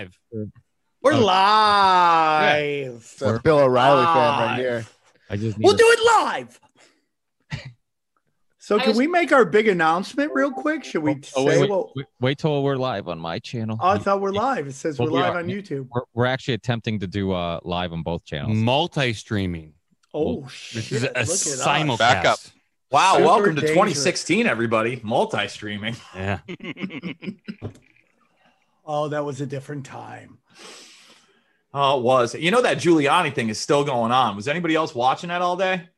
We're Oh. live. That's a Bill O'Reilly fan right here. I just need We'll to- do it live. So can was- we make our big announcement real quick? Should we Oh, say wait, wait, what? wait, wait till we're live on my channel. Oh, I thought we're live. It says Well, we're we live are. on YouTube. we're, we're actually attempting to do uh live on both channels. multi-streaming. Oh This shit! is a Look at us. simulcast. Backup. Wow, Super welcome to dangerous. 2016, everybody. Multi streaming. Yeah. Oh, that was a different time. Oh, it was. You know that Giuliani thing is still going on. Was anybody else watching that all day?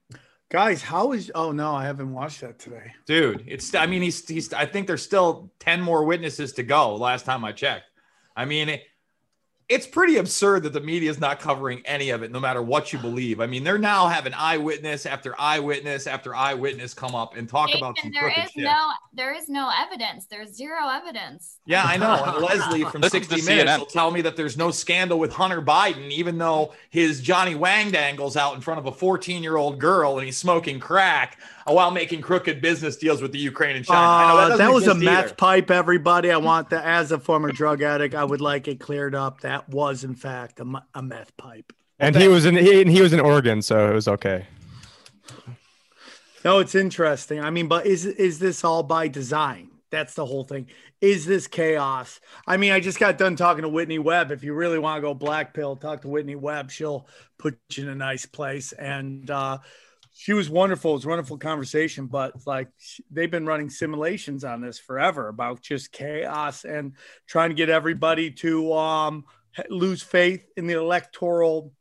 Guys, how is? Oh no, I haven't watched that today. Dude, it's I mean, he's he's I think there's still 10 more witnesses to go last time I checked. I mean, it, it's pretty absurd that the media is not covering any of it, no matter what you believe. I mean, they're now having eyewitness after eyewitness after eyewitness come up and talk about some Nathan, there crooked is shit. no there is no evidence. There's zero evidence. Yeah, I know. And Lesley from 60 Minutes CNN. will tell me that there's no scandal with Hunter Biden, even though his Johnny Wang dangles out in front of a 14 year old girl and he's smoking crack while making crooked business deals with the Ukraine and China. I know Uh, doesn't that was a meth either. pipe, everybody. I want that as a former drug addict. I would like it cleared up. That was, in fact, a meth pipe. And he was in he, and he was in Oregon, so it was okay. No, it's interesting. I mean, but is is this all by design? That's the whole thing. Is this chaos? I mean, I just got done talking to Whitney Webb. If you really want to go black pill, talk to Whitney Webb. She'll put you in a nice place. And uh, she was wonderful. It was a wonderful conversation. But like they've been running simulations on this forever about just chaos and trying to get everybody to um, lose faith in the electoral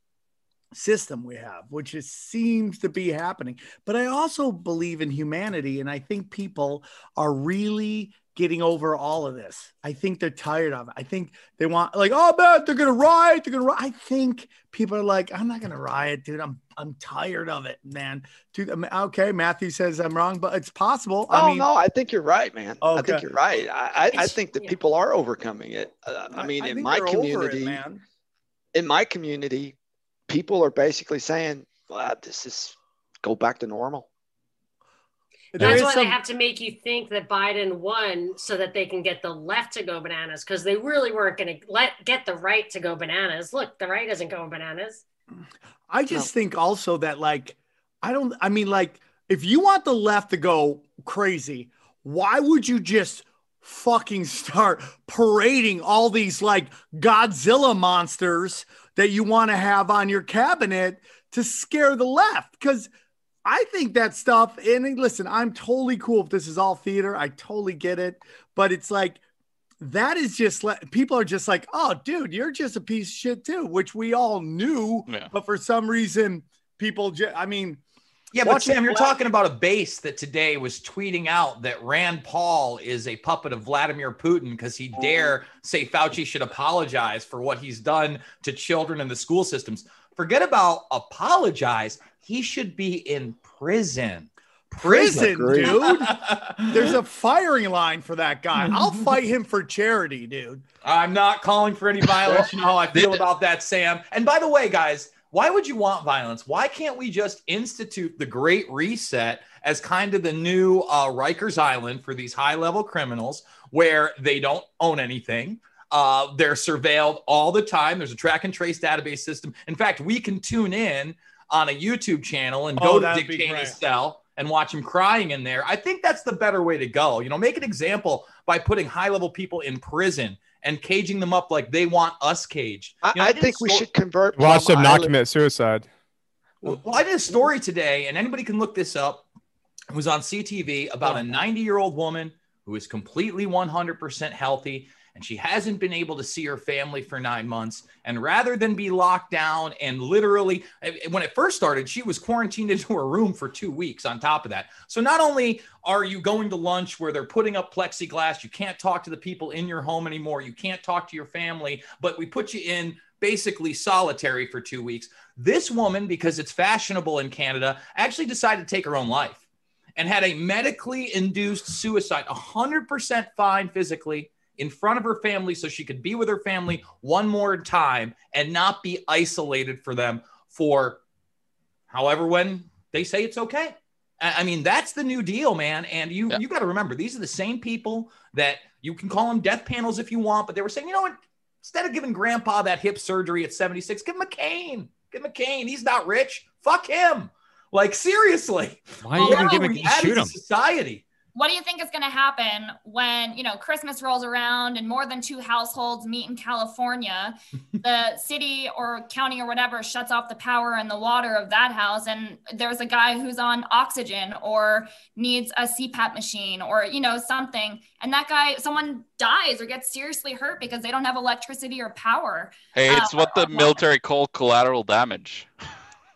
system we have, which is, seems to be happening. But I also believe in humanity, and I think people are really getting over all of this. I think they're tired of it. I think they want like, oh man, they're gonna riot. They're gonna. Riot. I think people are like, I'm not gonna riot, dude. I'm I'm tired of it, man. Dude, I mean, okay, Matthew says I'm wrong, but it's possible. Oh I mean, no, I think you're right, man. I think you're right. I, I, I think that people are overcoming it. Uh, I mean, in my they're it, community, man. in my community, people are basically saying, well, this is go back to normal. There That's why some- they have to make you think that Biden won so that they can get the left to go bananas because they really weren't going to let get the right to go bananas. Look, the right isn't going bananas. I just think also that like I don't I mean like if you want the left to go crazy, why would you just fucking start parading all these like Godzilla monsters that you want to have on your cabinet to scare the left? Cuz I think that stuff and listen, I'm totally cool if this is all theater. I totally get it, but it's like that is just like people are just like, oh, dude, you're just a piece of shit too, which we all knew. Yeah. But for some reason, people just, I mean, Yeah, but Sam, you're talking about a base that today was tweeting out that Rand Paul is a puppet of Vladimir Putin because he oh. dare say Fauci should apologize for what he's done to children in the school systems. Forget about apologize. He should be in prison. prison, Agreed. dude. There's a firing line for that guy. I'll fight him for charity, dude. I'm not calling for any violence. You know how I feel about that, Sam. And by the way, guys, why would you want violence? Why can't we just institute the Great Reset as kind of the new uh, Rikers Island for these high level criminals where they don't own anything? Uh, they're surveilled all the time. There's a track and trace database system. In fact, we can tune in on a YouTube channel and Oh, go to that'd Dick Cheney's great. cell and watch him crying in there. I think that's the better way to go. You know, make an example by putting high level people in prison and caging them up like they want us caged. I, You know, I did a think we sto- should convert. Watch Plum them not Island- commit suicide. Well, I did a story today, and anybody can look this up. It was on CTV about a 90 year old woman who is completely 100% healthy, and she hasn't been able to see her family for nine months. And rather than be locked down and literally, eh, when it first started, she was quarantined into her room for two weeks on top of that. So not only are you going to lunch where they're putting up plexiglass, you can't talk to the people in your home anymore, you can't talk to your family, but we put you in basically solitary for two weeks. This woman, because it's fashionable in Canada, actually decided to take her own life and had a medically induced suicide, 100% fine physically in front of her family so she could be with her family one more time and not be isolated for them for however when they say it's okay. I mean, that's the new deal, man. And you Yeah. you got to remember, these are the same people that you can call them death panels if you want, but they were saying, you know what? Instead of giving grandpa that hip surgery at 76, give him a cane. Give him a cane. He's not rich. Fuck him. Like seriously. Why are you even no, giving we him at shoot him? society. What do you think is going to happen when, you know, Christmas rolls around and more than two households meet in California? the city or county or whatever shuts off the power and the water of that house and there's a guy who's on oxygen or needs a CPAP machine or, you know, something and that guy someone dies or gets seriously hurt because they don't have electricity or power. Hey, Uh, it's what the or- or- military call collateral damage.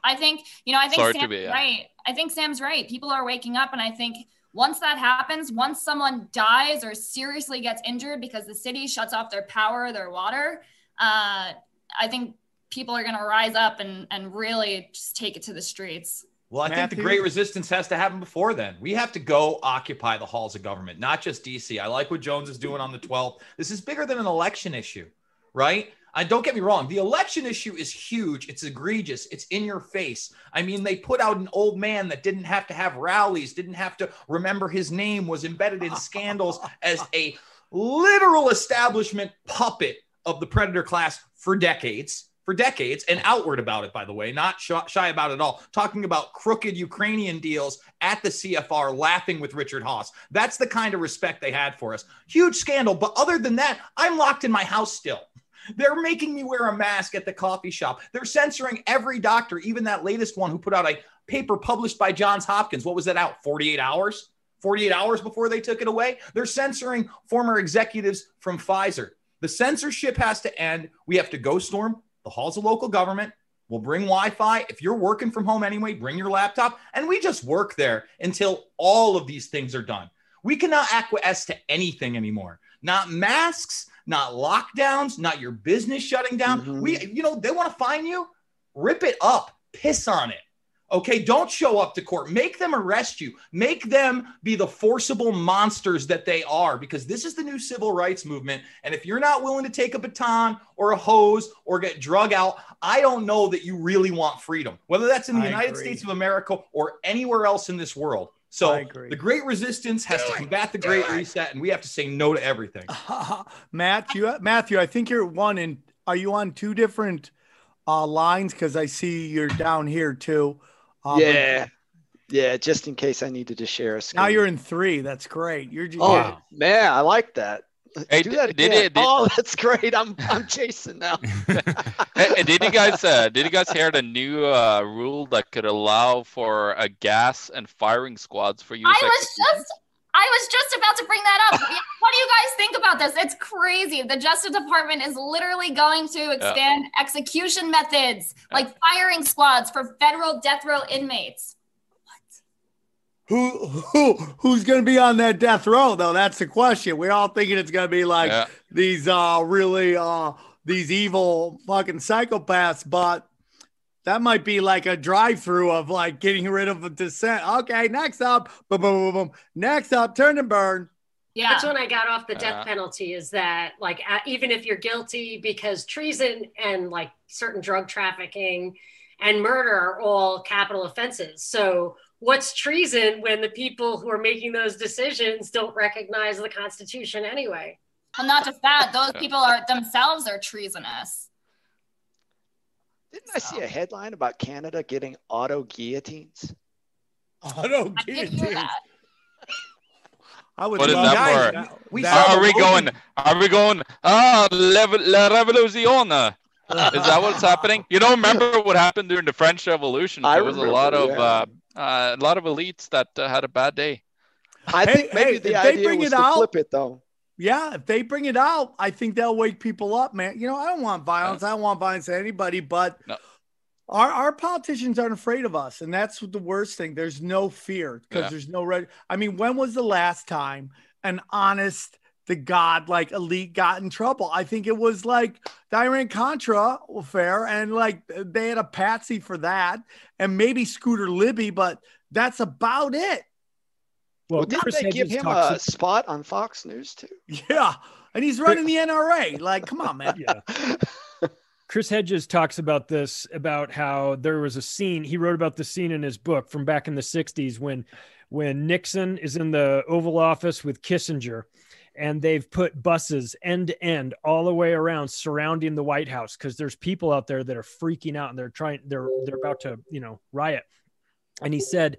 I think, you know, I think Sorry to Sam's be, yeah. right. I think Sam's right. People are waking up, and I think once that happens, once someone dies or seriously gets injured because the city shuts off their power, their water, uh, I think people are going to rise up and and really just take it to the streets. Well, I think the great resistance has to happen before then. We have to go occupy the halls of government, not just DC. I like what Jones is doing on the 12th. This is bigger than an election issue, right? And don't get me wrong, the election issue is huge. It's egregious. It's in your face. I mean, they put out an old man that didn't have to have rallies, didn't have to remember his name, was embedded in scandals as a literal establishment puppet of the predator class for decades, for decades, and outward about it, by the way, not shy, shy about it at all. Talking about crooked Ukrainian deals at the CFR, laughing with Richard Haass. That's the kind of respect they had for us. Huge scandal. But other than that, I'm locked in my house still. They're making me wear a mask at the coffee shop. They're censoring every doctor, even that latest one who put out a paper published by Johns Hopkins. What was that out? 48 hours? 48 hours before they took it away? They're censoring former executives from Pfizer. The censorship has to end. We have to go storm the halls of local government. We'll bring Wi Fi. If you're working from home anyway, bring your laptop. And we just work there until all of these things are done. We cannot acquiesce to anything anymore. Not masks, not lockdowns, not your business shutting down. Mhm. We, you know, they want to fine you, rip it up, piss on it. Okay, don't show up to court. Make them arrest you. Make them be the forcible monsters that they are, because this is the new civil rights movement. And if you're not willing to take a baton or a hose or get drug out, I don't know that you really want freedom, whether that's in the I United agree. States of America or anywhere else in this world. I So the great resistance has to combat the great reset, and we have to say no to everything. Matthew, Matthew, I think you're one in. Are you on two different uh, lines? Because I see you're down here too. Uh, but yeah. Yeah, just in case I needed to share a screen. Now you're in three. That's great. You're just, Oh yeah. man, I like that. Hey, Do that did again. it- did- oh, that's great. I'm I'm Jason now. Hey, hey, did you guys uh, did you guys hear the new uh, rule that could allow for a gas and firing squads for you? I was just I was just about to bring that up. What do you guys think about this? It's crazy. The Justice Department is literally going to expand execution methods Yeah. like firing squads for federal death row inmates. Who who who's going to be on that death row though? That's the question. We're all thinking it's going to be like Yeah. these uh really uh these evil fucking psychopaths, but that might be like a drive-through of like getting rid of a dissent. Okay, next up, boom, boom, boom, boom. Next up, turn and burn. Yeah. That's when I got off the death Yeah. penalty. Is that like uh, even if you're guilty because treason and like certain drug trafficking and murder are all capital offenses. So what's treason when the people who are making those decisions don't recognize the Constitution anyway? Well, not just that, those people are themselves are treasonous. Didn't I see a headline about Canada getting auto guillotines? I don't I did hear. I would What is love that that. for? We That- saw Are we going? Are we going? Ah, lev- la revolution. Is that what's happening? You don't remember what happened during the French Revolution? I There was a lot of remember, uh, uh, a lot of elites that uh, had a bad day. I Hey, think maybe hey, the if they idea bring was it to out- flip it though. Yeah, if they bring it out, I think they'll wake people up, man. You know, I don't want violence. I don't want violence to anybody, but No. our our politicians aren't afraid of us, and that's the worst thing. There's no fear because Yeah. there's no red. I mean, when was the last time an honest the God like elite got in trouble? I think it was like the Iran Contra affair, and like they had a patsy for that, and maybe Scooter Libby, but that's about it. Well, Well, didn't Chris they give Hedges him a talks. spot on Fox News too? Yeah, and he's running the NRA. Like, come on, man. yeah. Chris Hedges talks about this about how there was a scene he wrote about the scene in his book from back in the 60s when when Nixon is in the Oval Office with Kissinger and they've put buses end to end all the way around surrounding the White House because there's people out there that are freaking out and they're trying they're they're about to you know riot. And he said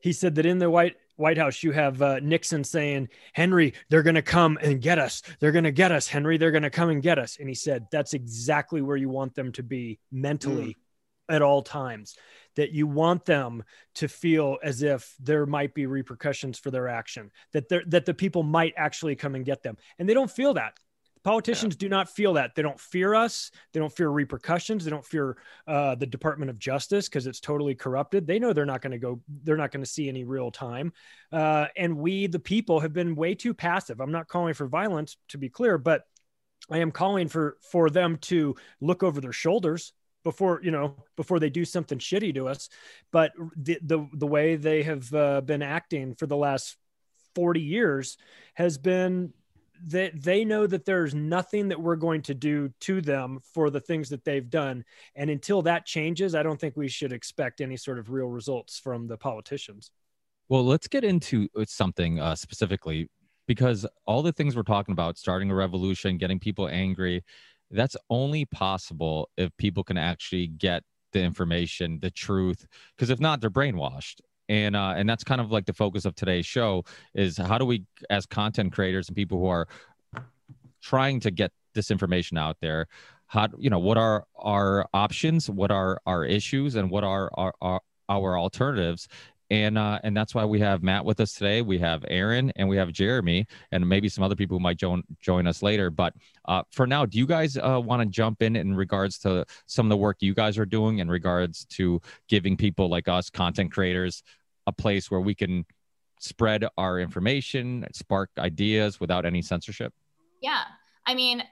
he said that in the White White House, you have uh, Nixon saying, Henry, they're going to come and get us. They're going to get us, Henry. They're going to come and get us. And he said, that's exactly where you want them to be mentally mm. At all times. That you want them to feel as if there might be repercussions for their action, that, that the people might actually come and get them. And they don't feel that. Politicians yeah. do not feel that. They don't fear us. They don't fear repercussions. They don't fear uh, the Department of Justice because it's totally corrupted. They know they're not going to go. They're not going to see any real time. Uh, and we, the people, have been way too passive. I'm not calling for violence, to be clear, but I am calling for for them to look over their shoulders before you know before they do something shitty to us. But the the, the way they have uh, been acting for the last 40 years has been that they know that there's nothing that we're going to do to them for the things that they've done and until that changes i don't think we should expect any sort of real results from the politicians well let's get into uh, something uh, specifically because all the things we're talking about starting a revolution getting people angry that's only possible if people can actually get the information the truth because if not they're brainwashed. And uh, and that's kind of like the focus of today's show is how do we as content creators and people who are trying to get this information out there how you know what are our options what are our issues and what are our, our, our alternatives and uh, and that's why we have Matt with us today. We have Erin and we have Jeremy, and maybe some other people who might join join us later. But uh, for now, do you guys uh, want to jump in in regards to some of the work you guys are doing in regards to giving people like us, content creators, a place where we can spread our information, spark ideas without any censorship? Yeah. I mean,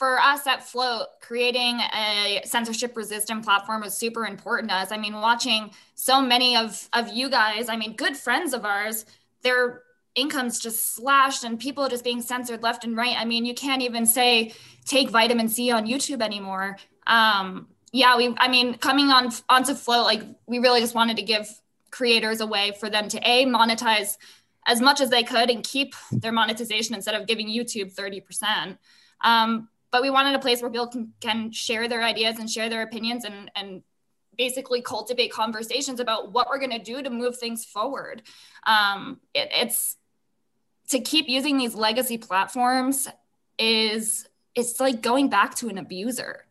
for us at Flote, creating a censorship resistant platform was super important to us. I mean, watching so many of, of you guys, I mean, good friends of ours, their incomes just slashed and people just being censored left and right. I mean, you can't even say take vitamin C on YouTube anymore. Um, yeah, we, I mean, coming on onto Flote, like we really just wanted to give creators a way for them to a monetize as much as they could and keep their monetization instead of giving YouTube 30%. Um, but we wanted a place where people can, can share their ideas and share their opinions and, and basically cultivate conversations about what we're going to do to move things forward. Um, it, it's to keep using these legacy platforms is it's like going back to an abuser.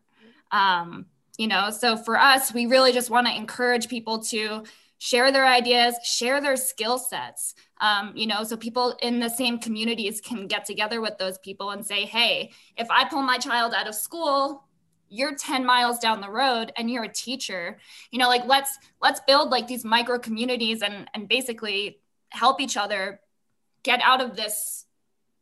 Um, you know, so for us, we really just want to encourage people to share their ideas, share their skill sets. Um, you know, so people in the same communities can get together with those people and say, hey, if I pull my child out of school, you're 10 miles down the road and you're a teacher you know like let's let's build like these micro communities and and basically help each other get out of this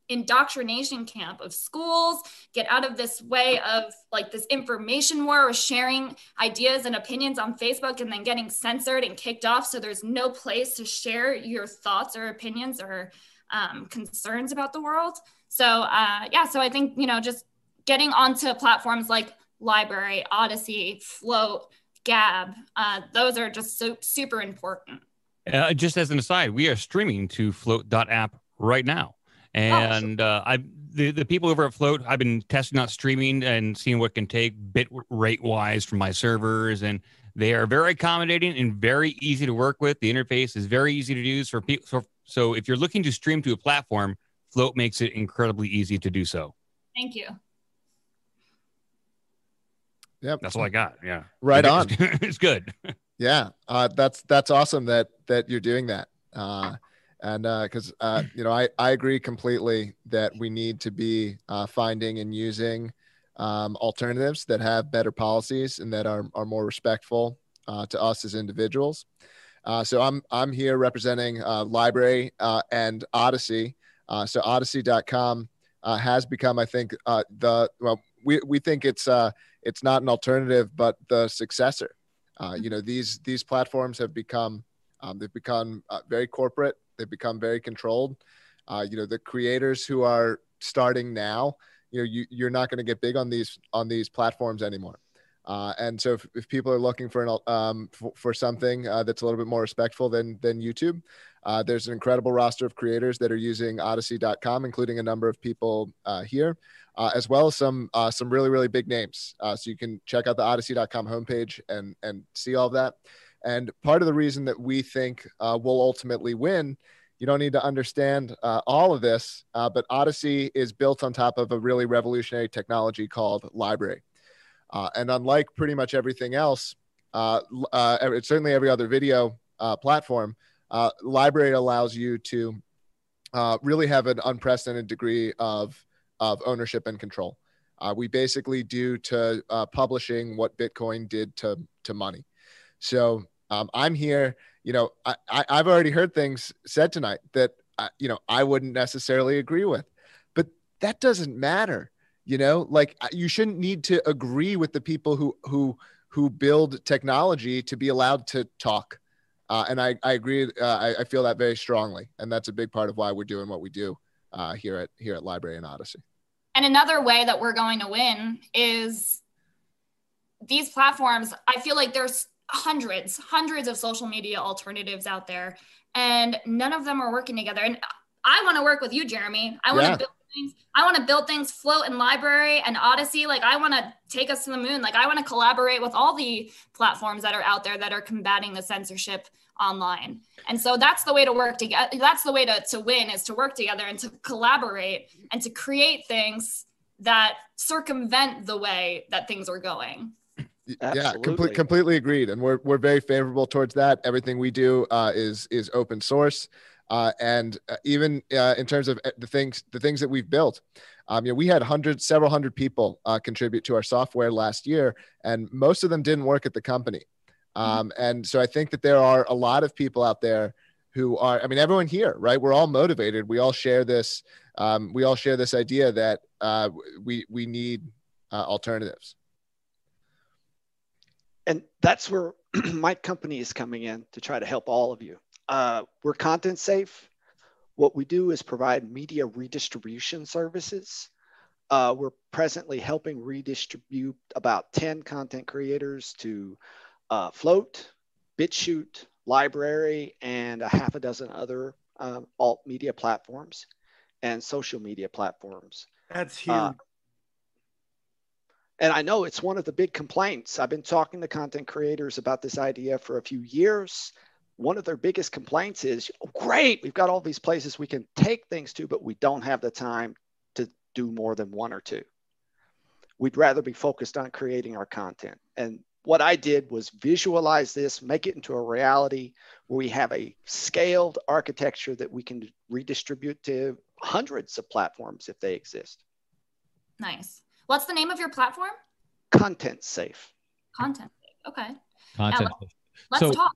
indoctrination camp of schools get out of this way of like this information war of sharing ideas and opinions on facebook and then getting censored and kicked off. So there's no place to share your thoughts or opinions or um, concerns about the world. So uh, yeah so i think you know just getting onto platforms like LBRY Odysee Flote gab uh, those are just so super important. Uh, just as an aside we are streaming to flote.app right now and uh, I the, the people over at Flote, I've been testing out streaming and seeing what can take bit rate wise from my servers, and they are very accommodating and very easy to work with. The interface is very easy to use for people. So, so if you're looking to stream to a platform, Flote makes it incredibly easy to do so. Thank you. Yep, that's all I got. Yeah, right on. it's good. Yeah, uh, that's that's awesome that that you're doing that. Uh, and because uh, uh, you know I, I agree completely that we need to be uh, finding and using um, alternatives that have better policies and that are, are more respectful uh, to us as individuals. Uh, so i'm i'm here representing uh, LBRY and Odysee so Odysee.com has become i think the well we, we think it's it's not an alternative but the successor. You know these these platforms have become um, they've become very corporate They've become very controlled. Uh, you know, the creators who are starting now, you know, you, you're not going to get big on these on these platforms anymore. Uh, and so if, if people are looking for an um, for, for something uh, that's a little bit more respectful than than YouTube, uh, there's an incredible roster of creators that are using Odysee.com, including a number of people uh, here, uh, as well as some uh, some really really big names. So you can check out the Odysee.com homepage and and see all of that. And part of the reason that we think uh, we'll ultimately win, you don't need to understand uh, all of this, uh, but Odysee is built on top of a really revolutionary technology called LBRY. Uh, and unlike pretty much everything else, uh, uh, certainly every other video platform, LBRY allows you to really have an unprecedented degree of, of ownership and control. We basically do to publishing what Bitcoin did to, to money. So um, I'm here, you know, I, I, I've already heard things said tonight that, uh, you know, I wouldn't necessarily agree with, but that doesn't matter you know? Like you shouldn't need to agree with the people who who who build technology to be allowed to talk. Uh, and i i agree uh, I, I feel that very strongly. And that's a big part of why we're doing what we do uh, here at here at LBRY and Odysee. And another way that we're going to win is these platforms. I feel like there's hundreds, hundreds of social media alternatives out there, and none of them are working together. And I want to work with you, Jeremy. I want to Yeah. build things. I want to build things, Flote in LBRY and Odysee. Like I want to take us to the moon. Like I want to collaborate with all the platforms that are out there that are combating the censorship online. And so that's the way to work together. That's the way to, to win is to work together and to collaborate and to create things that circumvent the way that things are going. Yeah complete, completely agreed and we're, we're very favorable towards that. Everything we do uh, is is open source uh, and uh, even uh, in terms of uh, the things the things that we've built um, you know, we had hundreds several hundred people uh, contribute to our software last year and most of them didn't work at the company. Um, and so i think that there are a lot of people out there who are i mean everyone here right? We're all motivated. We all share this um, we all share this idea that uh, we we need uh, alternatives and that's where my company is coming in to try to help all of you. Uh, we're content safe. What we do is provide media redistribution services. Uh, we're presently helping redistribute about 10 content creators to uh, Flote, BitChute, LBRY, and a half a dozen other um, alt media platforms and social media platforms. That's huge. And I know it's one of the big complaints. I've been talking to content creators about this idea for a few years. One of their biggest complaints is oh, great, we've got all these places we can take things to, but we don't have the time to do more than one or two. We'd rather be focused on creating our content. And what I did was visualize this, make it into a reality where we have a scaled architecture that we can redistribute to hundreds of platforms if they exist. Nice. What's the name of your platform? Content safe. Content. Safe. Okay. Content. Now, let's So- talk.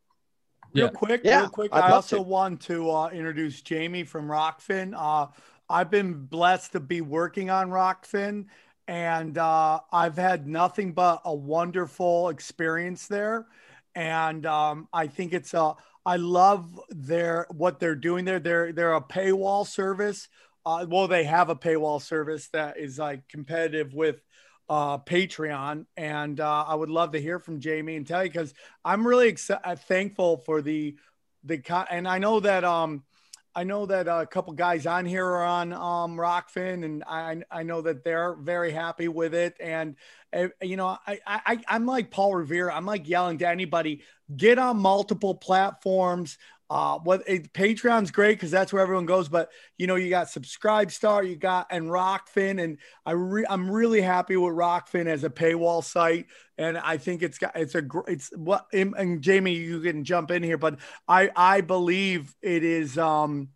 Real Yeah. quick, Yeah, real quick. I'd I also to. want to uh, introduce Jamie from Rokfin. Uh, I've been blessed to be working on Rokfin, and uh, I've had nothing but a wonderful experience there. And um, I think it's a. I love their what they're doing there. They're they're a paywall service. Uh, well, they have a paywall service that is like competitive with uh, Patreon, and uh, I would love to hear from Jamie and tell you because I'm really exci- uh, thankful for the the and I know that um I know that a couple guys on here are on um Rokfin, and I I know that they're very happy with it, and uh, you know I I I'm like Paul Revere. I'm like yelling to anybody get on multiple platforms. Uh, what it, Patreon's great because that's where everyone goes. But you know, you got SubscribeStar, you got and Rokfin, and I re- I'm really happy with Rokfin as a paywall site, and I think it's got it's a it's what and, and Jamie, you can jump in here, but I I believe it is um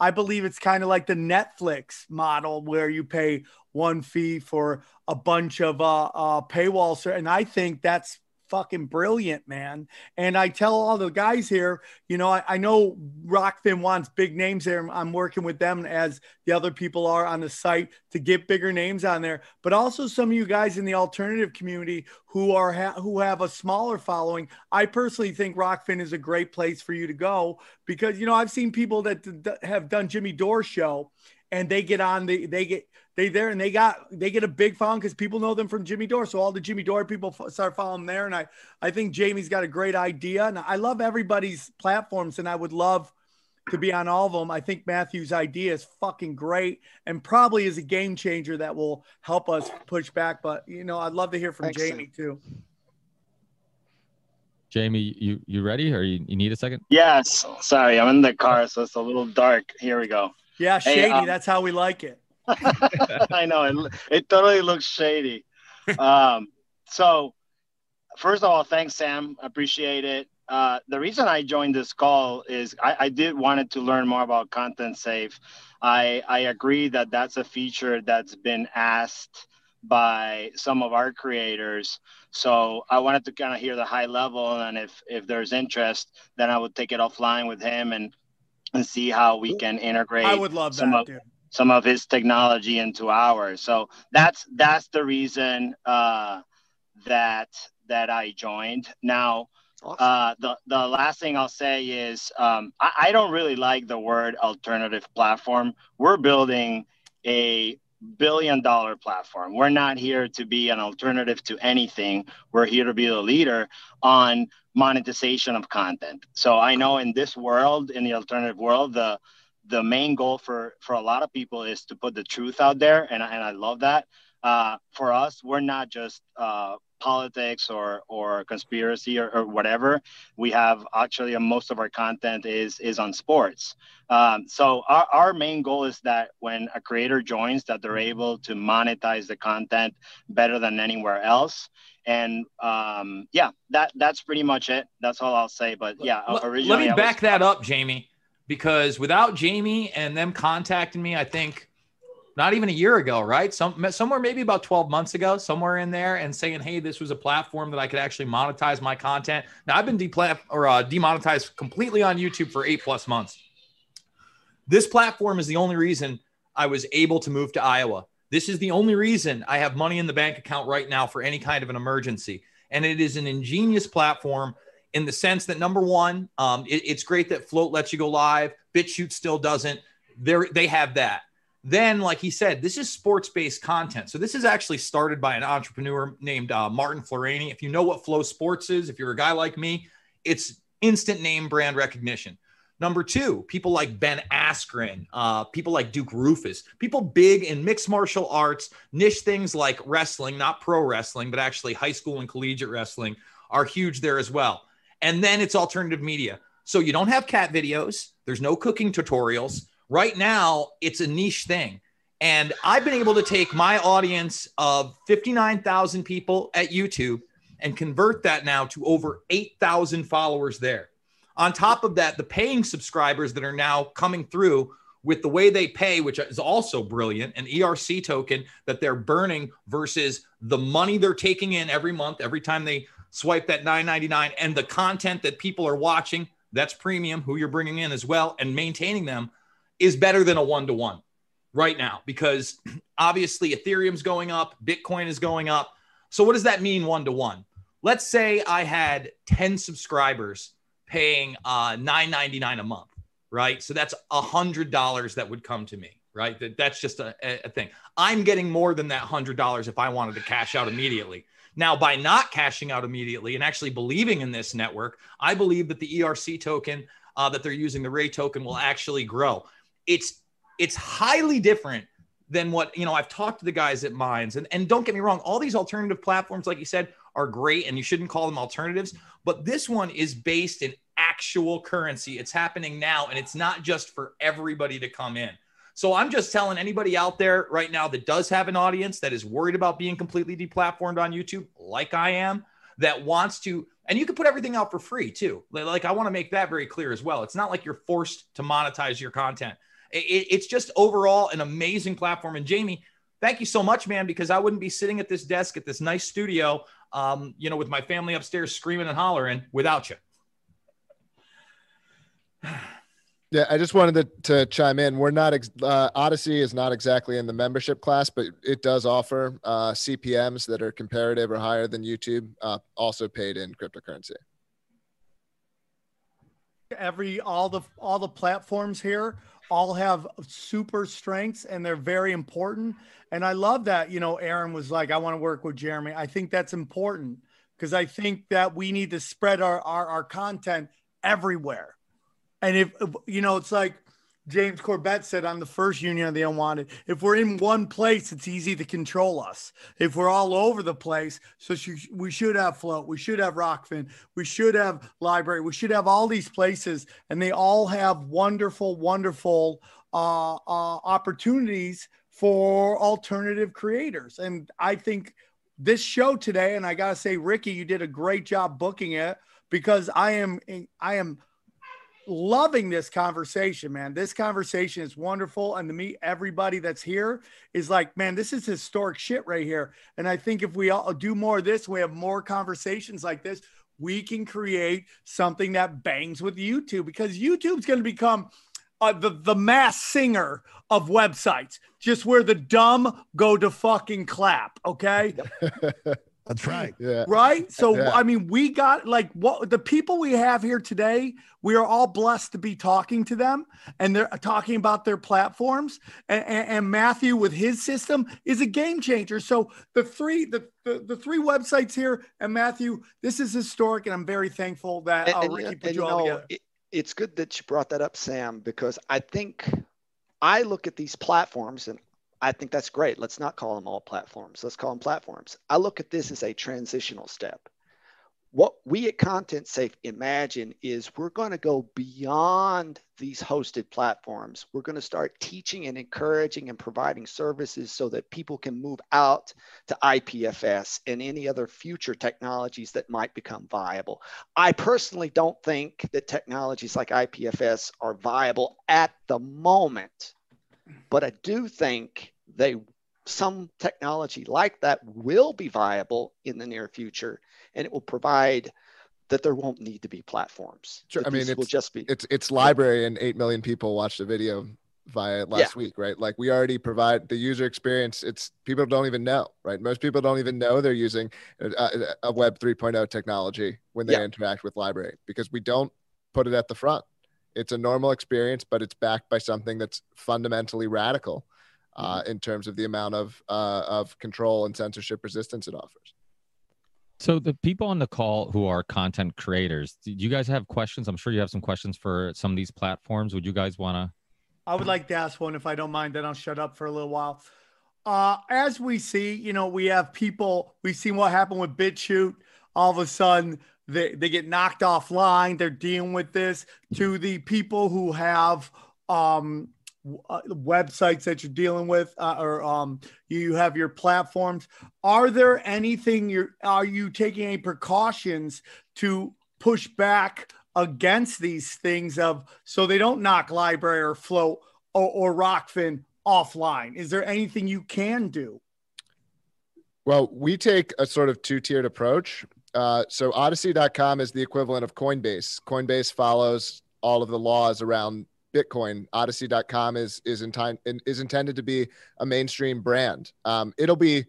I believe it's kind of like the Netflix model where you pay one fee for a bunch of uh, uh paywall, ser- and I think that's fucking brilliant, man. And I tell all the guys here, you know, I, I know Rokfin wants big names there. I'm working with them as the other people are on the site to get bigger names on there. But also some of you guys in the alternative community who are ha- who have a smaller following. I personally think Rokfin is a great place for you to go because you know I've seen people that d- have done Jimmy Dore show and they get on the they get they there and they got they get a big following because people know them from Jimmy Dore. So all the Jimmy Dore people f- start following them there, and I I think Jamie's got a great idea, and I love everybody's platforms, and I would love to be on all of them. I think Matthew's idea is fucking great and probably is a game changer that will help us push back. But you know, I'd love to hear from Thanks, Jamie too. Jamie, you you ready or you, you need a second? Yes. Sorry, I'm in the car, so it's a little dark. Here we go. Yeah, Hey, shady. um, that's how we like it. I know it, it totally looks shady. Um, so, first of all, thanks, Sam. Appreciate it. Uh, the reason I joined this call is I, I did wanted to learn more about content safe. I I agree that that's a feature that's been asked by some of our creators. So I wanted to kind of hear the high level, and if if there's interest, then I would take it offline with him and and see how we can integrate I would love some that, of, dude. some of his technology into ours. So that's that's the reason uh, that that I joined. Now, uh, the the last thing I'll say is um, I, I don't really like the word alternative platform. We're building a billion dollar platform. We're not here to be an alternative to anything. We're here to be the leader on monetization of content. So I know in this world, in the alternative world, the the main goal for for a lot of people is to put the truth out there, and and I love that. Uh, for us, we're not just uh, politics or or conspiracy or, or whatever. We have actually uh, most of our content is is on sports. Um, so our, our main goal is that when a creator joins, that they're able to monetize the content better than anywhere else. And um, yeah, that that's pretty much it. That's all I'll say. But yeah, Let- originally Let me was- back that up, Jamie, because without Jamie and them contacting me, I think not even a year ago, right? Some somewhere maybe about 12 months ago, somewhere in there, and saying, "Hey, this was a platform that I could actually monetize my content." Now I've been deplat or uh, demonetized completely on YouTube for eight plus months. This platform is the only reason I was able to move to Iowa. This is the only reason I have money in the bank account right now for any kind of an emergency. And it is an ingenious platform in the sense that number one, um, it- it's great that Flote lets you go live. BitChute still doesn't. They're, they have that. Then, like he said, this is sports based content. So, this is actually started by an entrepreneur named uh, Martin Floreani. If you know what FloSports is, if you're a guy like me, it's instant name brand recognition. Number two, people like Ben Askren, uh, people like Duke Roufus, people big in mixed martial arts, niche things like wrestling, not pro wrestling, but actually high school and collegiate wrestling are huge there as well. And then it's alternative media. So you don't have cat videos, there's no cooking tutorials. Right now, it's a niche thing. And I've been able to take my audience of 59,000 people at YouTube and convert that now to over 8,000 followers there. On top of that, the paying subscribers that are now coming through with the way they pay, which is also brilliant, an ERC token that they're burning versus the money they're taking in every month, every time they swipe that 9.99, and the content that people are watching, that's premium, who you're bringing in as well, and maintaining them is better than a one to one right now because obviously Ethereum's going up, Bitcoin is going up. So, what does that mean one to one? Let's say I had 10 subscribers paying uh, $9.99 a month, right? So that's $100 that would come to me, right? That, that's just a, a thing. I'm getting more than that $100 if I wanted to cash out immediately. Now, by not cashing out immediately and actually believing in this network, I believe that the ERC token uh, that they're using, the RAE token, will actually grow. It's it's highly different than what you know. I've talked to the guys at Minds, and and don't get me wrong, all these alternative platforms, like you said, are great, and you shouldn't call them alternatives. But this one is based in actual currency. It's happening now, and it's not just for everybody to come in. So I'm just telling anybody out there right now that does have an audience that is worried about being completely deplatformed on YouTube, like I am, that wants to, and you can put everything out for free too. Like, like, I want to make that very clear as well. It's not like you're forced to monetize your content. It, it- it's just overall an amazing platform. And Jamie, thank you so much, man, because I wouldn't be sitting at this desk at this nice studio, um, you know, with my family upstairs screaming and hollering without you. Yeah, I just wanted to, to chime in. We're not ex- uh, Odysee is not exactly in the membership class, but it does offer uh, CPMS that are comparative or higher than YouTube, uh, also paid in cryptocurrency. every all the all the platforms here all have super strengths and they're very important. And I love that, you know, Erin was like, I want to work with Jeremy. I think that's important because I think that we need to spread our, our, our content everywhere. And if, you know, it's like James Corbett said on the first Union of the Unwanted, if we're in one place, it's easy to control us. If we're all over the place, so we should have Flote, we should have Rokfin, we should have LBRY, we should have all these places, and they all have wonderful, wonderful uh, uh, opportunities for alternative creators. And I think this show today, and I gotta say, Ricky, you did a great job booking it because I am I am loving this conversation, man. This conversation is wonderful. And to me, everybody that's here is like, man, this is historic shit right here. And I think if we all do more of this, we have more conversations like this, we can create something that bangs with YouTube because YouTube's going to become uh, the, the mass singer of websites, just where the dumb go to fucking clap. Okay. That's right. Yeah. Right. So Yeah. I mean, we got like what the people we have here today. We are all blessed to be talking to them, and they're talking about their platforms. And, and, and Matthew, with his system, is a game changer. So the three the, the the three websites here, and Matthew, this is historic, and I'm very thankful that And- uh, Ricky you- put and, you you all know, together. it, it's good that you brought that up, Sam, because I think I look at these platforms and I think that's great. Let's not call them all platforms. Let's call them platforms. I look at this as a transitional step. What we at Content Safe imagine is we're going to go beyond these hosted platforms. We're going to start teaching and encouraging and providing services so that people can move out to IPFS and any other future technologies that might become viable. I personally don't think that technologies like IPFS are viable at the moment, but I do think they some technology like that will be viable in the near future, and it will provide that there won't need to be platforms. Sure. I mean, it will just be it's it's LBRY, and eight million people watched the video via last week, right? Like we already provide the user experience. It's people don't even know, right? Most people don't even know they're using uh, a, a Web 3.0 technology when they Yeah. interact with LBRY because we don't put it at the front. It's a normal experience, but it's backed by something that's fundamentally radical uh, Mm-hmm. in terms of the amount of uh, of control and censorship resistance it offers. So the people on the call who are content creators, do you guys have questions? I'm sure you have some questions for some of these platforms. Would you guys want to? I would like to ask one if I don't mind, then I'll shut up for a little while. Uh, as we see, you know, we have people, we've seen what happened with BitChute. All of a sudden, they, they get knocked offline. They're dealing with this to the people who have um, uh, websites that you're dealing with uh, or um, you have your platforms. Are there anything you're, are you taking any precautions to push back against these things of so they don't knock LBRY or Flote or, or Rokfin offline is there anything you can do Well, we take a sort of two tiered approach. Uh, so, Odysee.com is the equivalent of Coinbase. Coinbase follows all of the laws around Bitcoin. Odysee.com is is, inti- is intended to be a mainstream brand. Um, it'll be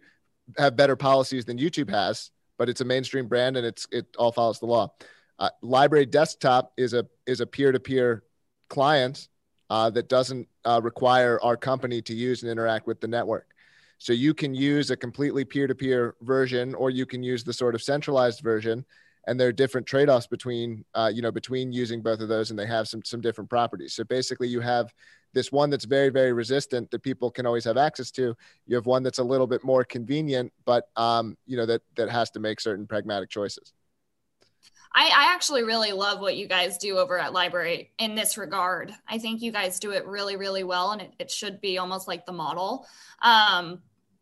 have better policies than YouTube has, but it's a mainstream brand and it's it all follows the law. Uh, LBRY Desktop is a is a peer to peer client uh, that doesn't uh, require our company to use and interact with the network. So you can use a completely peer-to-peer version, or you can use the sort of centralized version. And there are different trade-offs between, uh, you know, between using both of those, and they have some some different properties. So basically, you have this one that's very very resistant that people can always have access to. You have one that's a little bit more convenient, but um, you know that that has to make certain pragmatic choices. I, I actually really love what you guys do over at LBRY in this regard. I think you guys do it really, really well, and it, it should be almost like the model. Um,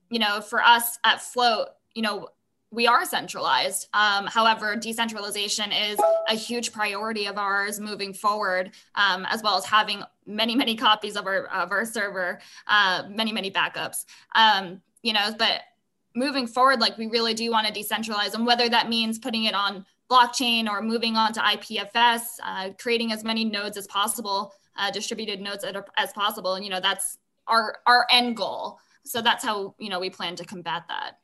you know, for us at Flote, you know, we are centralized. Um, however, decentralization is a huge priority of ours moving forward, um, as well as having many, many copies of our of our server, uh, many, many backups. Um, you know, but moving forward, like we really do want to decentralize, and whether that means putting it on blockchain or moving on to IPFS, uh, creating as many nodes as possible, uh, distributed nodes as, as possible, and you know that's our our end goal. So that's how you know we plan to combat that.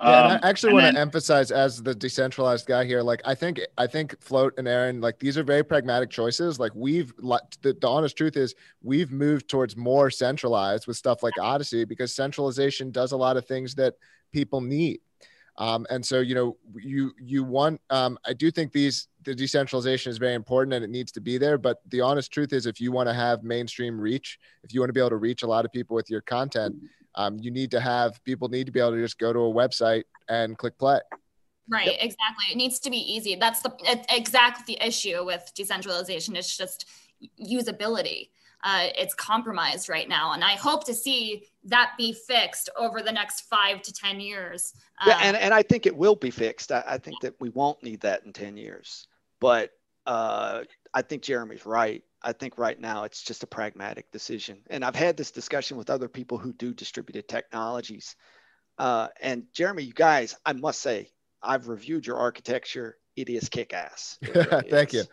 Yeah, and Um, I actually and want then- to emphasize as the decentralized guy here, like I think I think Flote and Erin, like these are very pragmatic choices. Like we've li- the, the honest truth is we've moved towards more centralized with stuff like Odysee because centralization does a lot of things that people need. Um, and so you know you you want um, I do think these the decentralization is very important and it needs to be there. But the honest truth is if you want to have mainstream reach, if you want to be able to reach a lot of people with your content, um, you need to have people need to be able to just go to a website and click play. Right, exactly. It needs to be easy. That's the it, exactly the issue with decentralization. It's just usability. Uh, it's compromised right now, and I hope to see that be fixed over the next five to ten years. Yeah, Um, and, and I think it will be fixed. I, I think that we won't need that in 10 years. But uh, I think Jeremy's right. I think right now it's just a pragmatic decision. And I've had this discussion with other people who do distributed technologies. Uh, and Jeremy, you guys, I must say, I've reviewed your architecture. It is kick ass. Thank you,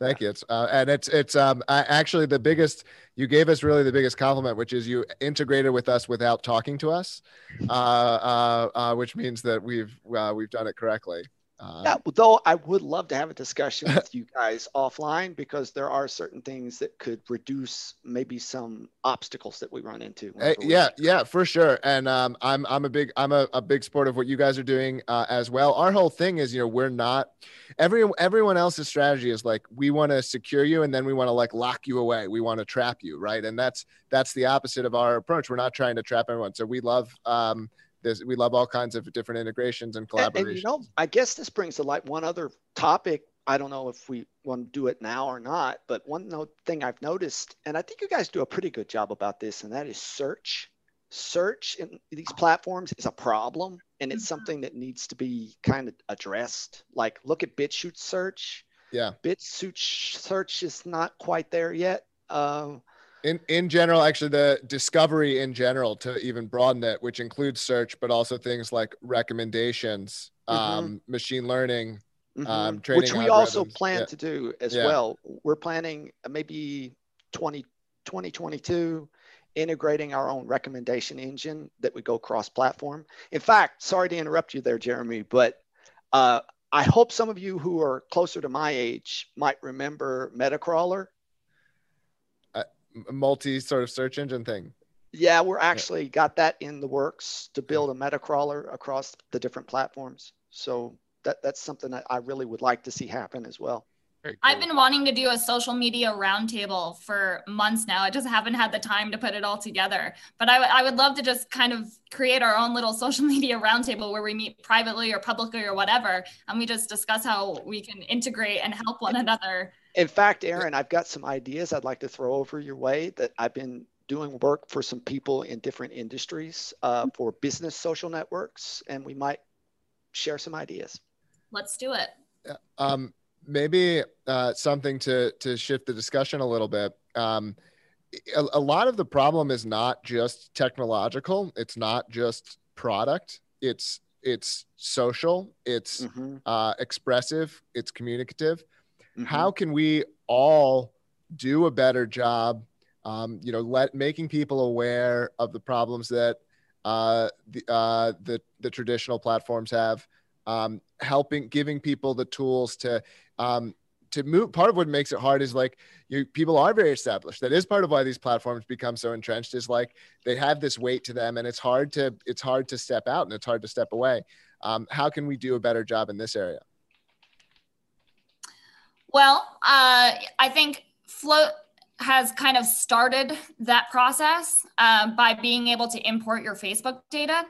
thank you. It's uh, and it's it's um I, actually the biggest. You gave us really the biggest compliment, which is you integrated with us without talking to us, uh, uh, uh which means that we've uh, we've done it correctly. Uh, Yeah, though I would love to have a discussion with you guys offline because there are certain things that could reduce maybe some obstacles that we run into. Hey, whenever we- yeah, yeah, for sure. And um, I'm I'm a big I'm a, a big sport of what you guys are doing uh, as well. Our whole thing is, you know, we're not every everyone else's strategy is like we want to secure you and then we want to like lock you away. We want to trap you, right? And that's that's the opposite of our approach. We're not trying to trap everyone. So we love um this we love all kinds of different integrations and And, collaboration. and you know, I guess this brings to light one other topic. I don't know if we want to do it now or not, but one thing I've noticed, and I think you guys do a pretty good job about this, and that is search. Search in these platforms is a problem, and it's something that needs to be kind of addressed. Like, look at BitChute search. yeah. BitChute search is not quite there yet. Um, in in general actually the discovery in general to even broaden it which includes search but also things like recommendations um machine learning um Mhm. training which we also plan Yeah. to do as Yeah. well. We're planning uh, maybe 20, 2022 integrating our own recommendation engine that would go cross platform. In fact, sorry to interrupt you there, Jeremy, but uh, I hope some of you who are closer to my age might remember Metacrawler. M- multi sort of search engine thing Yeah, we're actually got that in the works to build a meta crawler across the different platforms. So that, that's something that I really would like to see happen as well. I've been wanting to do a social media roundtable for months now. I just haven't had the time to put it all together. But I, w- I would love to just kind of create our own little social media roundtable where we meet privately or publicly or whatever, and we just discuss how we can integrate and help one another. In fact, Erin, I've got some ideas I'd like to throw over your way that I've been doing work for some people in different industries uh, for business social networks, and we might share some ideas. Let's do it. um maybe uh something to to shift the discussion a little bit. Um a, a lot of the problem is not just technological. It's not just product. It's it's social. It's Mhm. uh expressive. It's communicative Mhm. how can we all do a better job um, you know let making people aware of the problems that uh, the, uh, the the traditional platforms have um, helping giving people the tools to um, to move part of what makes it hard is like you people are very established. That is part of why these platforms become so entrenched is like they have this weight to them and it's hard to it's hard to step out and it's hard to step away. Um, how can we do a better job in this area Well, uh, I think Flote has kind of started that process uh, by being able to import your Facebook data.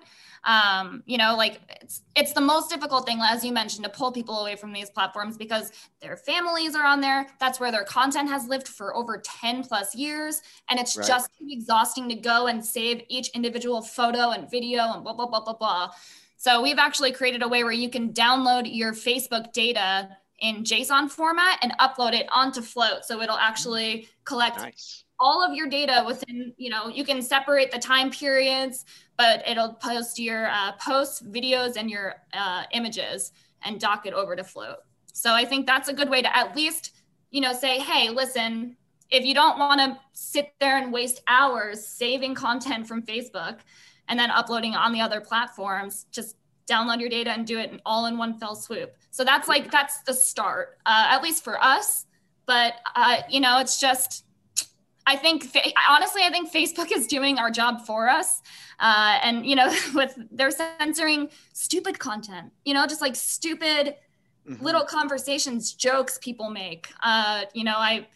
Um, you know, like it's it's the most difficult thing, as you mentioned, to pull people away from these platforms because their families are on there. That's where their content has lived for over 10 plus years. And it's Right. just too exhausting to go and save each individual photo and video and blah, blah, blah, blah, blah. So we've actually created a way where you can download your Facebook data in JSON format and upload it onto Flote. So it'll actually collect all of your data within, you know, you can separate the time periods, but it'll post your uh, posts, videos, and your uh, images and dock it over to Flote. So I think that's a good way to at least, you know, say, hey, listen, if you don't want to sit there and waste hours saving content from Facebook and then uploading on the other platforms, just download your data and do it all in one fell swoop. So that's like that's the start, uh, at least for us. But uh, you know, it's just I think honestly, I think Facebook is doing our job for us. Uh, and you know, with they're censoring stupid content, you know, just like stupid mm-hmm. little conversations, jokes people make. Uh, you know, I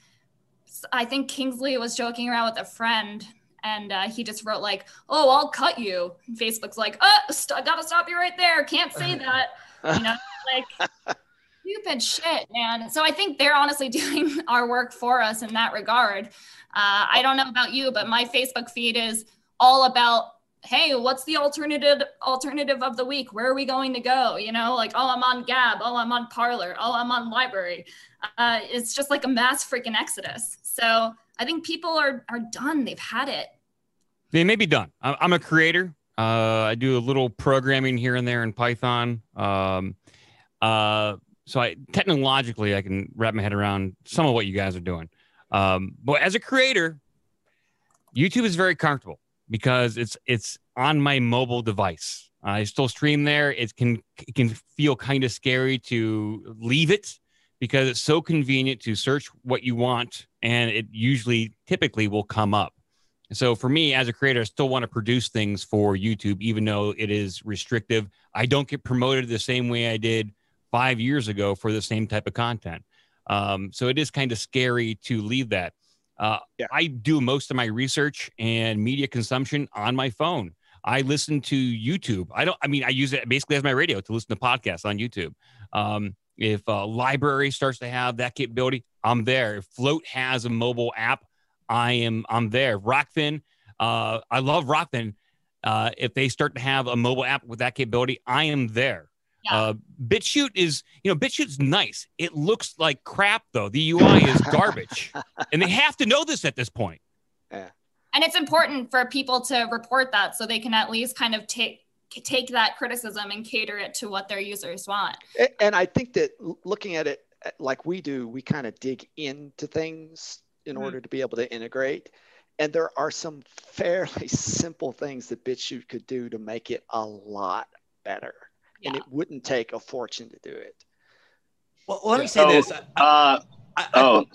I think Kingsley was joking around with a friend and uh, he just wrote like, "Oh, I'll cut you." And Facebook's like, "Oh, st- gotta stop you right there. Can't say that." You know, like stupid shit, man. So I think they're honestly doing our work for us in that regard. Uh, I don't know about you, but my Facebook feed is all about hey what's the alternative alternative of the week? Where are we going to go? You know like oh i'm on gab oh i'm on Parler oh i'm on LBRY. Uh, it's just like a mass freaking exodus. So i think people are are done. They've had it. They may be done. I'm a creator. Uh, i do a little programming here and there in python. Um, uh, so i technologically i can wrap my head around some of what you guys are doing. Um, but as a creator youtube is very comfortable because it's it's on my mobile device. I still stream there. It can it can feel kind of scary to leave it because it's so convenient to search what you want and it usually typically will come up. So for me as a creator, I still want to produce things for YouTube, even though it is restrictive. I don't get promoted the same way I did five years ago for the same type of content. Um, so it is kind of scary to leave that. Uh, yeah. I do most of my research and media consumption on my phone. I listen to YouTube. I don't. I mean, I use it basically as my radio to listen to podcasts on YouTube. Um, if a LBRY starts to have that capability, I'm there. If Flote has a mobile app, I am. I'm there. Rokfin. Uh, I love Rokfin. Uh, if they start to have a mobile app with that capability, I am there. Yeah. Uh, BitChute is, you know, BitChute's nice. It looks like crap though. The UI is garbage, and they have to know this at this point. Yeah. And it's important for people to report that so they can at least kind of take take that criticism and cater it to what their users want. And I think that looking at it uh, like we do, we kind of dig into things in mm-hmm. order to be able to integrate. And there are some fairly simple things that BitChute could do to make it a lot better yeah. and it wouldn't take a fortune to do it. Well, let me say so, this. I, uh, I, oh.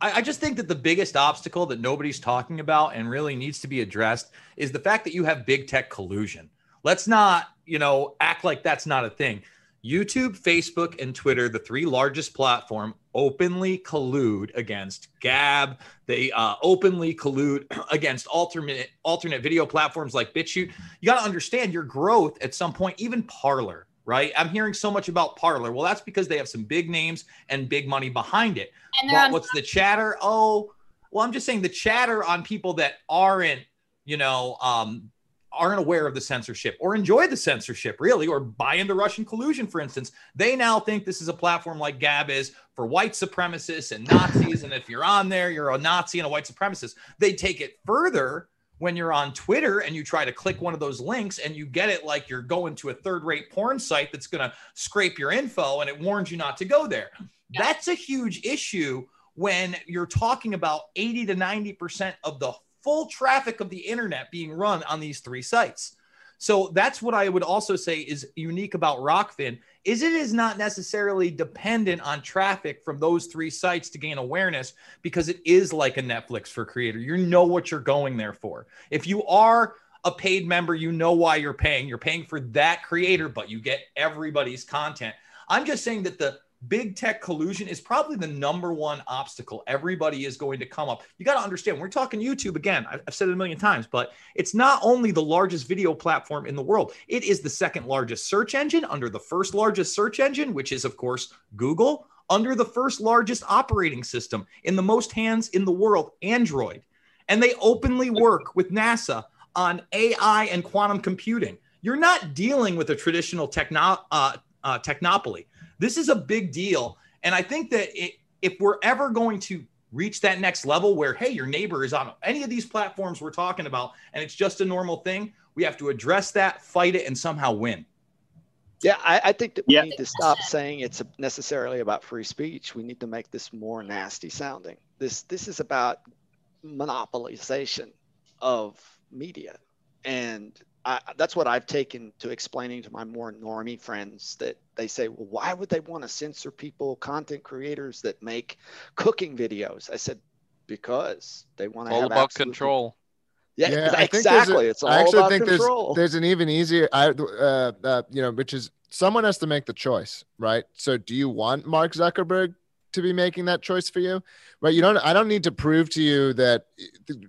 I, I just think that the biggest obstacle that nobody's talking about and really needs to be addressed is the fact that you have big tech collusion. Let's not, you know, act like that's not a thing. YouTube, Facebook, and Twitter, the three largest platform, openly collude against Gab. They uh, openly collude against alternate alternate video platforms like BitChute. You got to understand your growth at some point, even Parler, right? I'm hearing so much about Parler. Well, that's because they have some big names and big money behind it. But what's the chatter? Oh, well, I'm just saying the chatter on people that aren't, you know, um, aren't aware of the censorship or enjoy the censorship really or buy into russian collusion for instance they now think this is a platform like gab is for white supremacists and nazis and if you're on there you're a nazi and a white supremacist they take it further when you're on twitter and you try to click one of those links and you get it like you're going to a third rate porn site that's going to scrape your info and it warns you not to go there yeah. that's a huge issue when you're talking about 80 to 90% of the full traffic of the internet being run on these three sites. So that's what I would also say is unique about Rokfin is it is not necessarily dependent on traffic from those three sites to gain awareness because it is like a Netflix for creator. You know what you're going there for. If you are a paid member, you know why you're paying. You're paying for that creator, but you get everybody's content. I'm just saying that the big tech collusion is probably the number one obstacle everybody is going to come up. You got to understand, we're talking YouTube again. I've said it a million times, but it's not only the largest video platform in the world, it is the second largest search engine under the first largest search engine, which is, of course, Google, under the first largest operating system in the most hands in the world, Android. And they openly work with NASA on AI and quantum computing. You're not dealing with a traditional techno, uh, uh, technopoly. This is a big deal. And I think that it, if we're ever going to reach that next level where, hey, your neighbor is on any of these platforms we're talking about, and it's just a normal thing, we have to address that, fight it, and somehow win. Yeah, I, I think that we yeah. need to stop saying it's necessarily about free speech. We need to make this more nasty sounding. This this is about monopolization of media, and I, that's what I've taken to explaining to my more normie friends that they say, well, why would they want to censor people, content creators that make cooking videos? I said, because they want to All have about absolute- control. Yeah, I think there's a- exactly. it's all I actually about think control. there's there's an even easier, I, uh, uh, you know, which is someone has to make the choice, right? So, do you want Mark Zuckerberg to be making that choice for you, right? You don't. I don't need to prove to you that.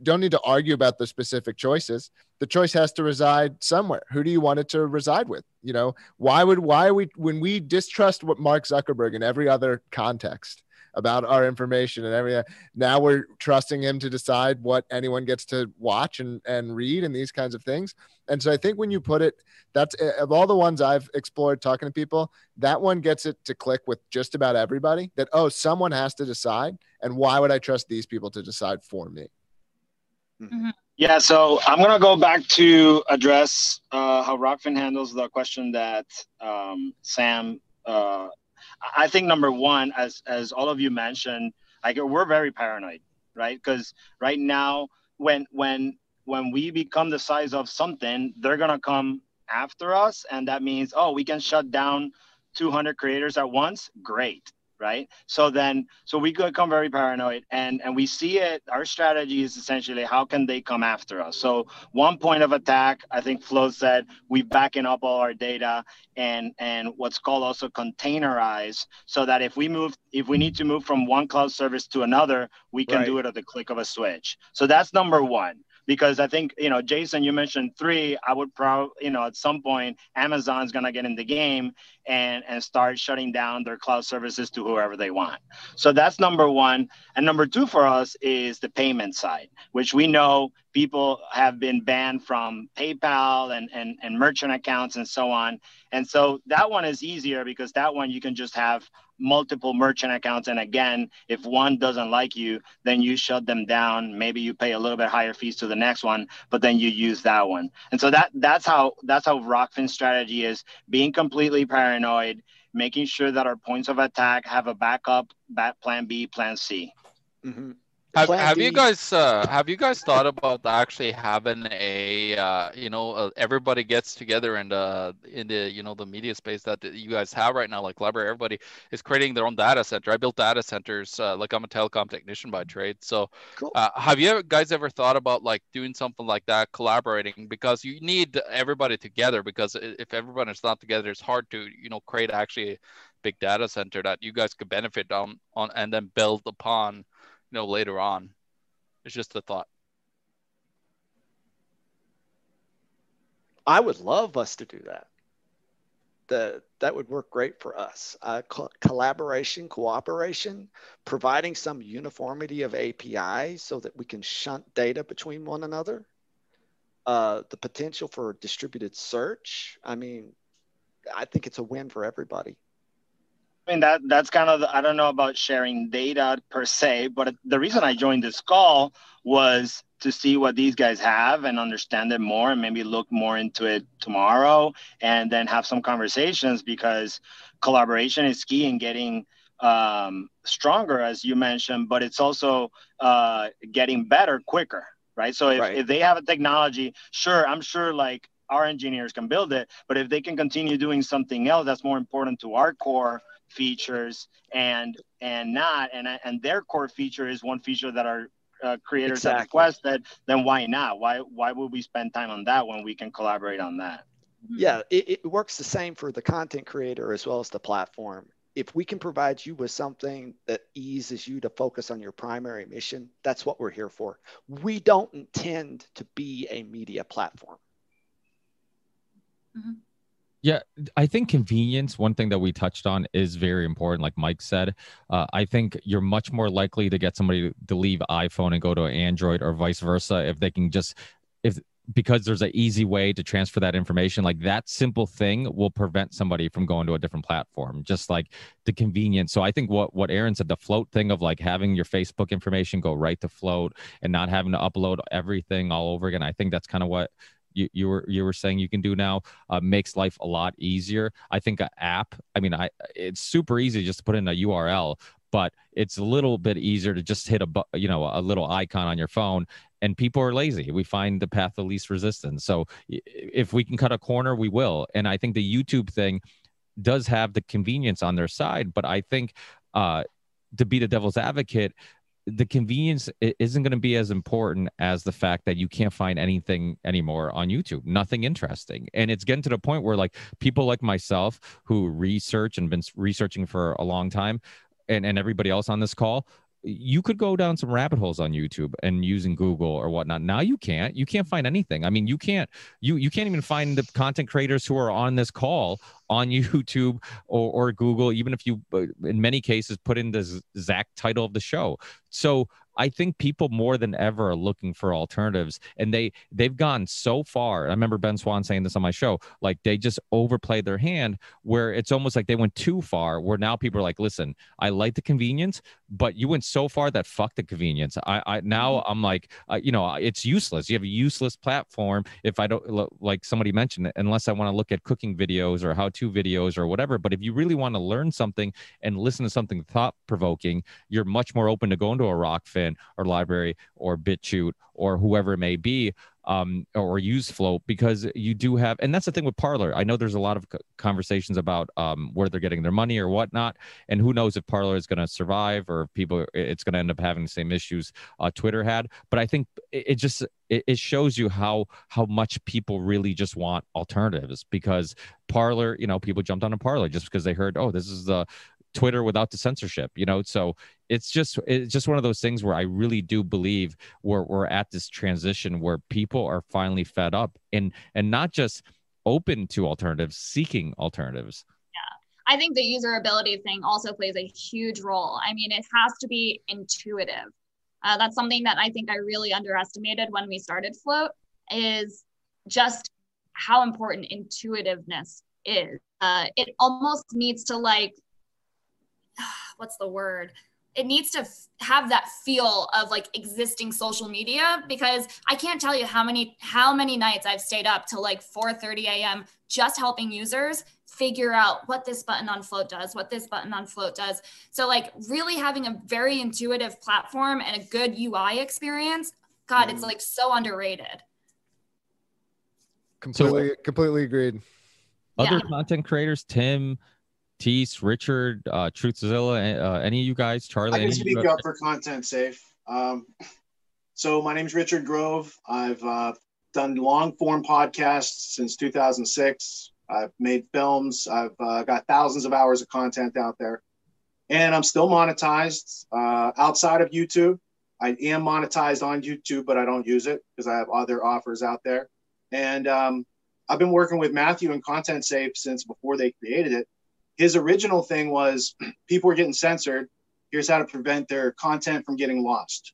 Don't need to argue about the specific choices. The choice has to reside somewhere. Who do you want it to reside with? You know, why would why we when we distrust what Mark Zuckerberg in every other context about our information and everything. Now we're trusting him to decide what anyone gets to watch and, and read and these kinds of things. And so I think when you put it, that's of all the ones I've explored talking to people, that one gets it to click with just about everybody that, oh, someone has to decide. And why would I trust these people to decide for me? Yeah, so I'm gonna go back to address uh, how Rokfin handles the question that um, Sam. Uh, I think number one, as as all of you mentioned, like we're very paranoid, right? Because right now, when when when we become the size of something, they're gonna come after us, and that means oh, we can shut down 200 creators at once. Great, right? So then, so we could become very paranoid, and and we see it. Our strategy is essentially how can they come after us? So one point of attack, I think Flo said, we backing up all our data and and what's called also containerize, so that if we move, if we need to move from one cloud service to another, we can do it at the click of a switch. So that's number one because I think you know, Jason, you mentioned three. I would probably, you know, at some point, Amazon's gonna get in the game and and start shutting down their cloud services to whoever they want. So that's number one. And number two for us is the payment side, which we know people have been banned from PayPal and and and merchant accounts and so on. And so that one is easier because that one you can just have multiple merchant accounts and again if one doesn't like you then you shut them down maybe you pay a little bit higher fees to the next one but then you use that one and so that that's how that's how Rokfin's strategy is being completely paranoid making sure that our points of attack have a backup back plan b plan c Mm-hmm. Have, have you guys uh, have you guys thought about actually having a uh, you know uh, everybody gets together in the in the you know the media space that you guys have right now like LBRY everybody is creating their own data center. I built data centers uh, like I'm a telecom technician by trade. So uh, have you guys ever thought about like doing something like that collaborating because you need everybody together because if everyone is not together it's hard to you know create actually a big data center that you guys could benefit on on and then build upon know later on it's just a thought I would love us to do that. The, that would work great for us. Uh, co- collaboration, cooperation, providing some uniformity of APIs so that we can shunt data between one another. Uh, the potential for distributed search. I mean, I think it's a win for everybody. I mean that that's kind of the, I don't know about sharing data per se, but the reason I joined this call was to see what these guys have and understand it more and maybe look more into it tomorrow and then have some conversations because collaboration is key in getting um, stronger as you mentioned, but it's also uh, getting better quicker, right? So if, if they have a technology, sure, I'm sure like our engineers can build it, but if they can continue doing something else that's more important to our core features and and not and and their core feature is one feature that our uh, creators have requested then why not why why would we spend time on that when we can collaborate on that Yeah, it, it works the same for the content creator as well as the platform. If we can provide you with something that eases you to focus on your primary mission, that's what we're here for. We don't intend to be a media platform. Yeah, I think convenience, one thing that we touched on, is very important. Like Mike said, uh, I think you're much more likely to get somebody to- leave iPhone and go to Android or vice versa if they can just, if because there's an easy way to transfer that information. Like that simple thing will prevent somebody from going to a different platform, just like the convenience. So I think what what Erin said, the Flote thing of like having your Facebook information go right to Flote and not having to upload everything all over again. I think that's kind of what you, you were you were saying you can do now uh, makes life a lot easier. I think an app. I mean, I it's super easy just to put in a URL, but it's a little bit easier to just hit a you know a little icon on your phone and people are lazy. We find the path of least resistance. So if we can cut a corner, we will. And I think the YouTube thing does have the convenience on their side, but I think uh, to be the devil's advocate, the convenience isn't going to be as important as the fact that you can't find anything anymore on YouTube, nothing interesting. And it's getting to the point where like people like myself who research and been researching for a long time and, and everybody else on this call, you could go down some rabbit holes on YouTube and using Google or whatnot. Now you can't. You can't find anything. I mean, you can't. You you can't even find the content creators who are on this call on YouTube or, or Google. Even if you, uh, in many cases, put in the exact title of the show. So I think people more than ever are looking for alternatives, and they they've gone so far. I remember Ben Swann saying this on my show. Like they just overplayed their hand, where it's almost like they went too far. Where now people are like, "Listen, I like the convenience, but you went so far that fuck the convenience." I, I now I'm like, uh, you know, it's useless. You have a useless platform. If I don't like somebody mentioned it, unless I want to look at cooking videos or how-to videos or whatever. But if you really want to learn something and listen to something thought-provoking, you're much more open to going to a Rokfin or LBRY or BitChute or whoever it may be um, or use Float because you do have, and that's the thing with Parler. I know there's a lot of conversations about um, where they're getting their money or whatnot, and who knows if Parler is going to survive or if people it's going to end up having the same issues uh, Twitter had. But I think it, just it, it shows you how how much people really just want alternatives because Parler, you know, people jumped on a Parler just because they heard, oh, this is the Twitter without the censorship, you know. So it's just it's just one of those things where I really do believe we're we're at this transition where people are finally fed up and and not just open to alternatives, seeking alternatives. Yeah. I think the usability thing also plays a huge role. I mean, it has to be intuitive. Uh, that's something that I think I really underestimated when we started Flote is just how important intuitiveness is. Uh, it almost needs to like, what's the word? It needs to f- have that feel of like existing social media because I can't tell you how many how many nights I've stayed up till like 4:30 a.m. just helping users figure out what this button on Flote does, what this button on Flote does. So like really having a very intuitive platform and a good UI experience, God, it's mm. like so underrated. Completely, completely agreed. Other Yeah. content creators, Tim, Teace, Richard, uh, Truthzilla, uh, any of you guys, Charlie? I can speak up for ContentSafe. Um, so my name is Richard Grove. I've uh, done long form podcasts since 2006. I've made films. I've uh, got thousands of hours of content out there, and I'm still monetized uh, outside of YouTube. I am monetized on YouTube, but I don't use it because I have other offers out there. And um, I've been working with Matthew and ContentSafe since before they created it. His original thing was people were getting censored. Here's how to prevent their content from getting lost.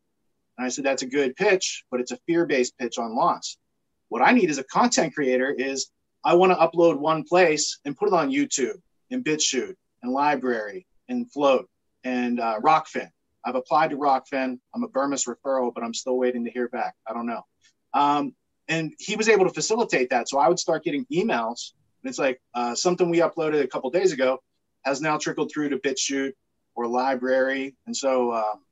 And I said, that's a good pitch, but it's a fear based pitch on loss. What I need as a content creator is I want to upload one place and put it on YouTube and BitChute and LBRY and Flote and uh, Rokfin. I've applied to Rokfin. I'm a Bermas referral, but I'm still waiting to hear back. I don't know. Um, and he was able to facilitate that. So I would start getting emails. And it's like uh, something we uploaded a couple days ago has now trickled through to BitChute or LBRY. And so um,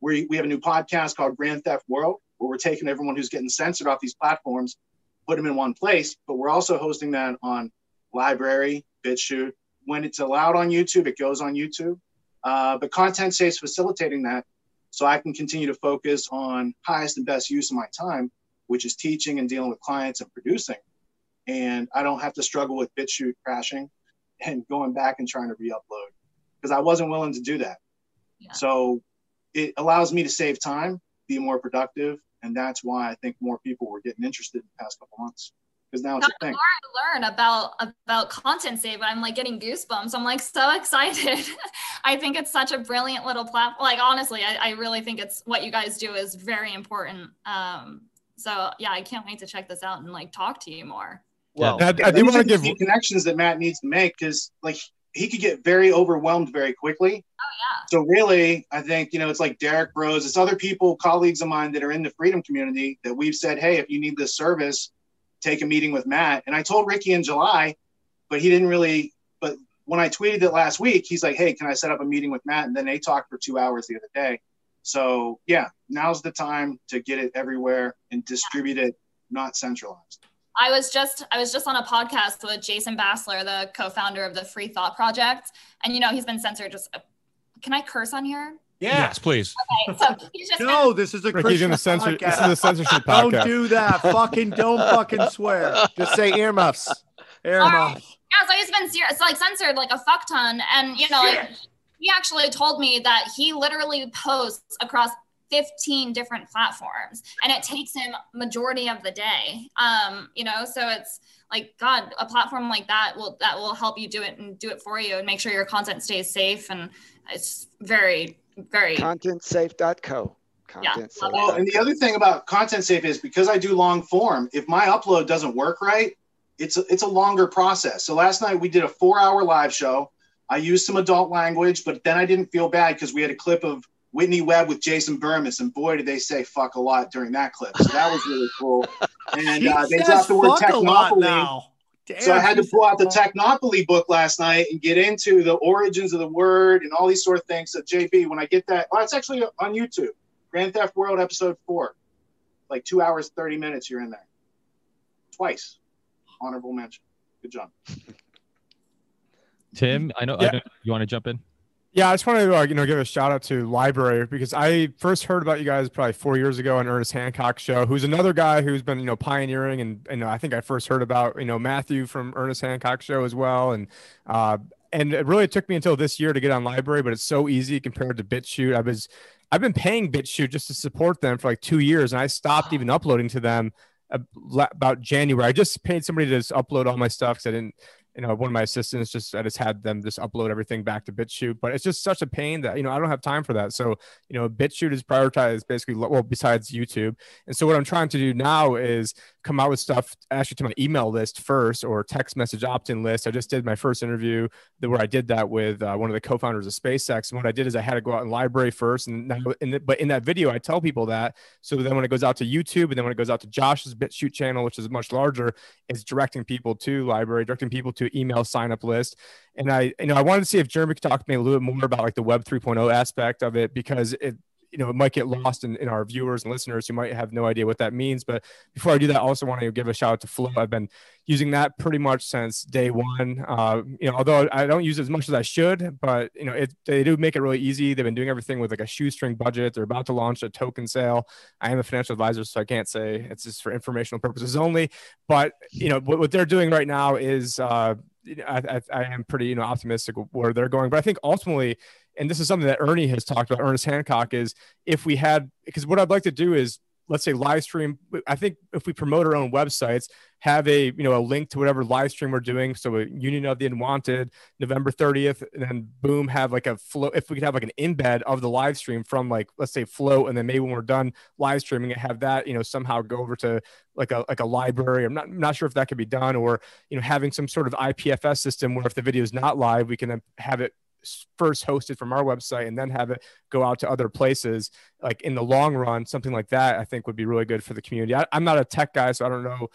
we, we have a new podcast called Grand Theft World, where we're taking everyone who's getting censored off these platforms, put them in one place. But we're also hosting that on LBRY, BitChute. When it's allowed on YouTube, it goes on YouTube. Uh, but ContentSafe's facilitating that so I can continue to focus on highest and best use of my time, which is teaching and dealing with clients and producing. And I don't have to struggle with BitChute crashing and going back and trying to re-upload because I wasn't willing to do that. So it allows me to save time, be more productive, and that's why I think more people were getting interested in the past couple months because now it's a the thing. more I learn about about ContentSafe, I'm like getting goosebumps. I'm like so excited. I think it's such a brilliant little platform. Like honestly, I, I really think it's what you guys do is very important. Um, so yeah, I can't wait to check this out and like talk to you more. Well, I- I do these wanna are the give- key connections that Matt needs to make because like he could get very overwhelmed very quickly. Oh yeah. So really, I think you know it's like Derrick Broze. It's other people, colleagues of mine that are in the freedom community that we've said, hey, if you need this service, take a meeting with Matt. And I told Ricky in July, but he didn't really. But when I tweeted it last week, he's like, hey, can I set up a meeting with Matt? And then they talked for two hours the other day. So yeah, now's the time to get it everywhere and distribute it, not centralized. I was just I was just on a podcast with Jason Bassler, the co-founder of the Free Thought Project, and you know he's been censored. Just can I curse on here? Yes, please. Okay, so he's just No, this is a Rick, he's in Christian the censor- this is a the censorship Don't do that. fucking don't fucking swear. Just say earmuffs. Earmuffs. Yeah, so he's been ser- it's like censored like a fuck ton, and you know, like, he actually told me that he literally posts across 15 different platforms, and it takes him majority of the day. Um, you know, so it's like God, a platform like that will that will help you do it and do it for you and make sure your content stays safe, and it's very very Contentsafe.co. Yeah, Content love Well, and the other thing about ContentSafe is because I do long form, if my upload doesn't work right, it's a, it's a longer process. So last night we did a four hour live show. I used some adult language, but then I didn't feel bad because we had a clip of Whitney Webb with Jason Bermas, and boy, did they say fuck a lot during that clip. So that was really cool. And uh, they dropped the word fuck a lot technopoly. now. So I had to pull out the Technopoly book last night and get into the origins of the word and all these sort of things. So JB, when I get that, oh, it's actually on YouTube. Grand Theft World Episode Four, like two hours thirty minutes. You're in there twice. Honorable mention. Good job. Tim, I know, Yeah. I know you want to jump in. Yeah, I just want to uh, you know give a shout out to LBRY because I first heard about you guys probably four years ago on Ernest Hancock show, who's another guy who's been you know pioneering and and I think I first heard about you know Matthew from Ernest Hancock show as well, and uh, and it really took me until this year to get on LBRY, but it's so easy compared to BitChute. I was I've been paying BitChute just to support them for like two years, and I stopped even uploading to them about January. I just paid somebody to just upload all my stuff because I didn't you know, one of my assistants just I just had them just upload everything back to BitChute, but it's just such a pain that you know I don't have time for that. So you know, BitChute is prioritized basically well besides YouTube, and so what I'm trying to do now is come out with stuff actually to my email list first or text message opt-in list. I just did my first interview where I did that with uh, one of the co-founders of SpaceX, and what I did is I had to go out in LBRY first, and the, but in that video I tell people that so then when it goes out to YouTube and then when it goes out to Josh's BitChute channel, which is much larger, it's directing people to LBRY, directing people to email sign up list. And I, you know, I wanted to see if Jeremy could talk to me a little bit more about like the Web 3.0 aspect of it because it, you know, it might get lost in, in our viewers and listeners who might have no idea what that means. But before I do that, I also want to give a shout out to Flote. I've been using that pretty much since day one. Uh, you know, although I don't use it as much as I should, but you know, it they do make it really easy. They've been doing everything with like a shoestring budget. They're about to launch a token sale. I am a financial advisor, so I can't say it's just for informational purposes only. But you know, what, what they're doing right now is uh, I, I, I am pretty you know optimistic where they're going. But I think ultimately, and this is something that Ernie has talked about, Ernest Hancock, is if we had because what I'd like to do is let's say live stream. I think if we promote our own websites, have a you know a link to whatever live stream we're doing. So a Union of the Unwanted, November 30th, and then boom, have like a flow. If we could have like an embed of the live stream from like let's say flow, and then maybe when we're done live streaming, and have that you know somehow go over to like a like a LBRY. I'm not I'm not sure if that could be done, or you know having some sort of IPFS system where if the video is not live, we can have it first hosted from our website and then have it go out to other places like in the long run something like that i think would be really good for the community. I, i'm not a tech guy so i don't know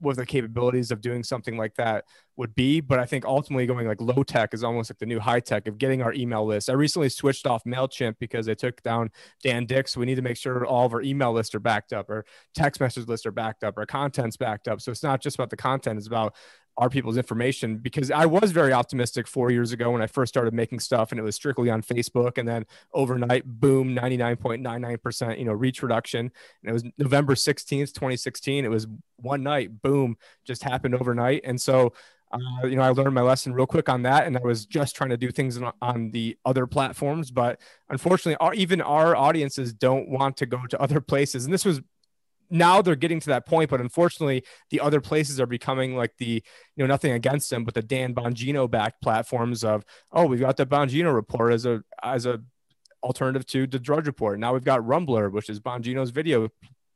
what the capabilities of doing something like that would be but i think ultimately going like low tech is almost like the new high tech of getting our email list. I recently switched off mailchimp because they took down Dan Dicks. We need to make sure all of our email lists are backed up or text message lists are backed up our content's backed up. So it's not just about the content it's about our people's information because I was very optimistic four years ago when I first started making stuff and it was strictly on Facebook and then overnight, boom, 99.99%, you know, reach reduction. And it was November 16th, 2016. It was one night, boom, just happened overnight. And so, uh, you know, I learned my lesson real quick on that. And I was just trying to do things on, on the other platforms. But unfortunately, our, even our audiences don't want to go to other places. And this was now they're getting to that point, but unfortunately, the other places are becoming like the, you know, nothing against them, but the Dan Bongino backed platforms of, oh, we've got the Bongino report as a as a alternative to the Drudge Report. Now we've got Rumbler, which is Bongino's video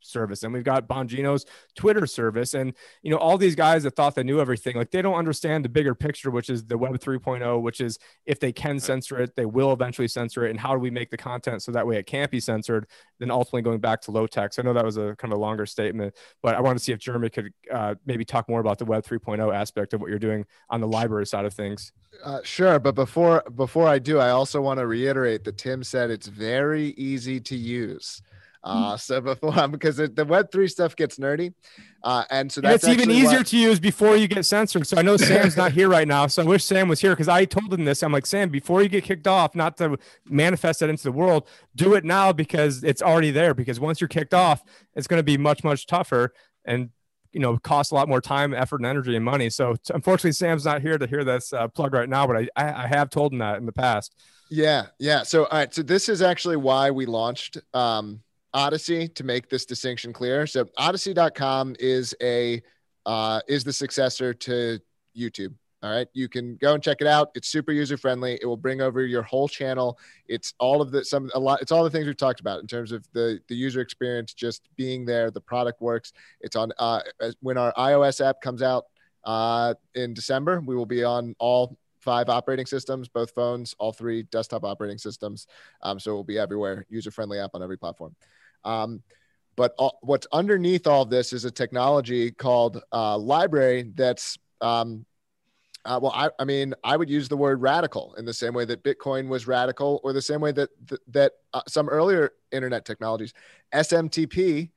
service and we've got Bongino's Twitter service. And, you know, all these guys that thought they knew everything, like they don't understand the bigger picture, which is the web 3.0, which is if they can censor it, they will eventually censor it. And how do we make the content so that way it can't be censored? Then ultimately going back to low text. I know that was a kind of a longer statement, but I want to see if Jeremy could uh, maybe talk more about the web 3.0 aspect of what you're doing on the LBRY side of things. Uh, sure, but before before I do, I also want to reiterate that Tim said it's very easy to use. Uh, so before because the Web three stuff gets nerdy, uh, and so that's and it's even easier what- to use before you get censored. So I know Sam's not here right now, so I wish Sam was here because I told him this. I'm like, Sam, before you get kicked off, not to manifest that into the world, do it now because it's already there. Because once you're kicked off, it's going to be much much tougher and you know cost a lot more time, effort, and energy and money. So t- unfortunately, Sam's not here to hear this uh, plug right now, but I, I I have told him that in the past. Yeah, yeah. So, all right. So this is actually why we launched um, Odysee to make this distinction clear. So, Odysee.com is a uh, is the successor to YouTube. All right, you can go and check it out. It's super user friendly. It will bring over your whole channel. It's all of the some a lot. It's all the things we've talked about in terms of the the user experience, just being there. The product works. It's on uh, when our iOS app comes out uh, in December. We will be on all five operating systems, both phones, all three desktop operating systems. Um, so it will be everywhere, user friendly app on every platform. Um, but all, what's underneath all this is a technology called uh, LBRY that's um, uh, well, I, I mean, I would use the word radical in the same way that Bitcoin was radical, or the same way that that, that uh, some earlier internet technologies, SMTP,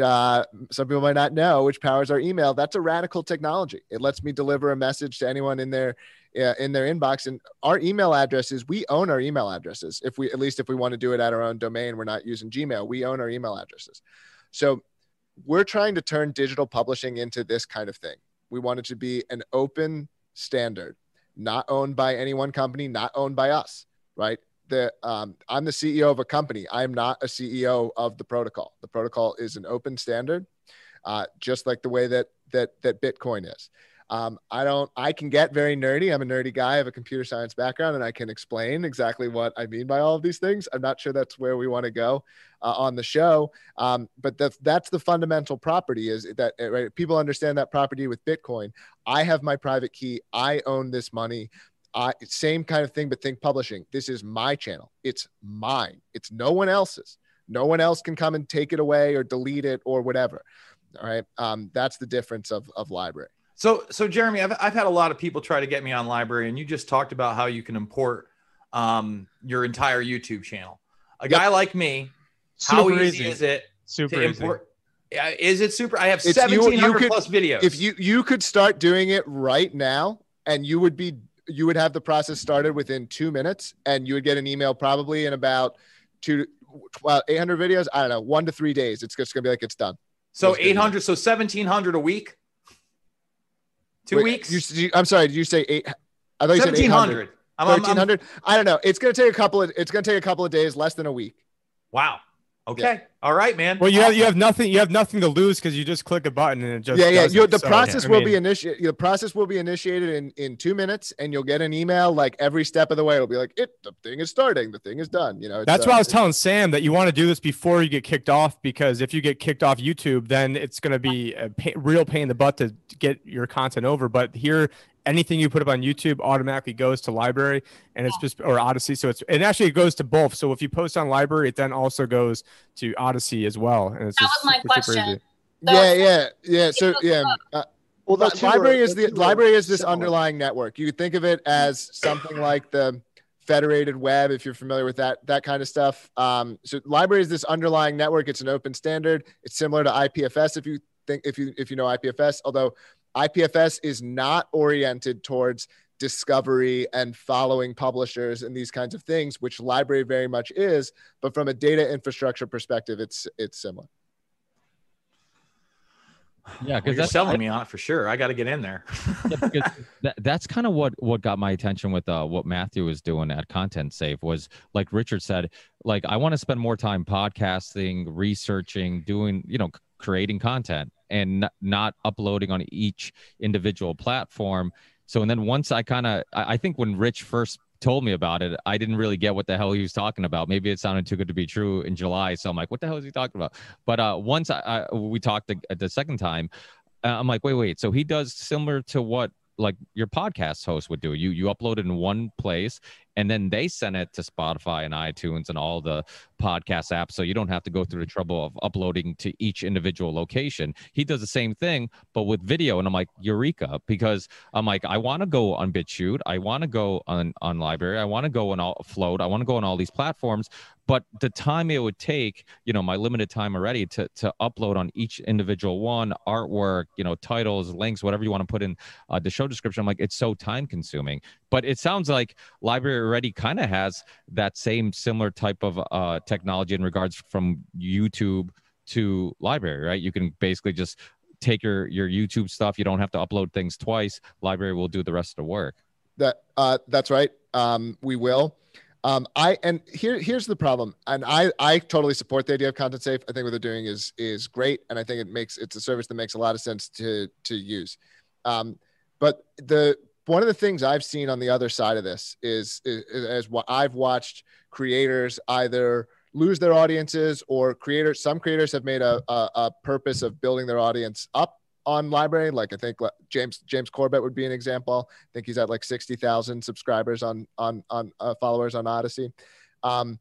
uh, some people might not know, which powers our email. That's a radical technology. It lets me deliver a message to anyone in their uh, in their inbox. And our email addresses, we own our email addresses. If we, at least if we want to do it at our own domain, we're not using Gmail. We own our email addresses. So we're trying to turn digital publishing into this kind of thing. We want it to be an open standard, not owned by any one company, not owned by us, right? The, um, I'm the CEO of a company. I'm not a CEO of the protocol. The protocol is an open standard, uh, just like the way that that that Bitcoin is. Um, I don't. I can get very nerdy. I'm a nerdy guy. I have a computer science background, and I can explain exactly what I mean by all of these things. I'm not sure that's where we want to go uh, on the show, um, but that's that's the fundamental property. Is that right? People understand that property with Bitcoin. I have my private key. I own this money. I, same kind of thing, but think publishing. This is my channel. It's mine. It's no one else's. No one else can come and take it away or delete it or whatever. All right. Um, that's the difference of, of LBRY. So, so Jeremy, I've, I've had a lot of people try to get me on LBRY, and you just talked about how you can import um, your entire YouTube channel. A guy like me, how easy, easy. is it Super to easy. Yeah, is it super? I have It's- you- you could- plus videos. If you you could start doing it right now, and you would be you would have the process started within two minutes, and you would get an email probably in about two well, 800 videos. I don't know, one to three days. It's just gonna be like it's done. so Let's do it. eight hundred, so seventeen hundred a week. Two Wait, weeks. You, I'm sorry. Did you say eight? I thought you said 1700. I'm- I'm- I'm- 1300. I don't know. It's gonna take a couple of. It's gonna take a couple of days, less than a week. Wow. Okay. All right, man. Well, you have you have nothing you have nothing to lose because you just click a button and it just yeah, yeah. does You, the So, process I will mean, be initiated. The process will be initiated in in two minutes, and you'll get an email like every step of the way. It'll be like it. The thing is starting. The thing is done. You know. it's, That's uh, why I was telling Sam that you want to do this before you get kicked off because if you get kicked off YouTube, then it's going to be a pa real pain in the butt to get your content over. But here, anything you put up on YouTube automatically goes to LBRY, and it's just or Odysee. So it's it actually it goes to both. So if you post on LBRY, it then also goes to Odysee as well. And it's That just was my super, super question. easy. Yeah, yeah, yeah. So yeah. Uh, Well, the LBRY are- is the the two are LBRY is this similar. underlying network. You could think of it as something like the federated web, if you're familiar with that that kind of stuff. Um, so LBRY is this underlying network. It's an open standard. It's similar to IPFS if you think if you if you know IPFS. Although IPFS is not oriented towards discovery and following publishers and these kinds of things, which LBRY very much is. But from a data infrastructure perspective, it's it's similar. Yeah, because you're that's selling me on it for sure. I got to get in there. yeah, because that, that's kind of what what got my attention with uh, what Matthew was doing at ContentSafe was like Richard said, like I want to spend more time podcasting, researching, doing you know creating content, and not uploading on each individual platform. So and then once I kind of I I think when Rich first told me about it, I didn't really get what the hell he was talking about. Maybe it sounded too good to be true in July. So I'm like, what the hell is he talking about? But uh, once I, I we talked the, the second time, uh, I'm like, wait, wait. So he does similar to what like your podcast host would do. You you upload it in one place and then they send it to Spotify and iTunes and all the podcast apps so you don't have to go through the trouble of uploading to each individual location. He does the same thing but with video and I'm like eureka because I'm like I want to go on BitChute, I want to go on on LBRY, I want to go on all Flote, I want to go on all these platforms, but the time it would take, you know, my limited time already to to upload on each individual one, artwork, you know, titles, links, whatever you want to put in uh, the show description, I'm like it's so time consuming. But it sounds like LBRY already kind of has that same similar type of uh, technology in regards from YouTube to LBRY, right? You can basically just take your your YouTube stuff. You don't have to upload things twice. LBRY will do the rest of the work. That uh, that's right. Um, we will. Um, I and here here's the problem, and I I totally support the idea of ContentSafe. I think what they're doing is is great, and I think it makes it's a service that makes a lot of sense to to use. Um, but the one of the things I've seen on the other side of this is, is, is what I've watched creators either lose their audiences or creators. Some creators have made a, a, a purpose of building their audience up on LBRY. Like I think James James Corbett would be an example. I think he's at like sixty thousand subscribers on on on uh, followers on Odysee. Um,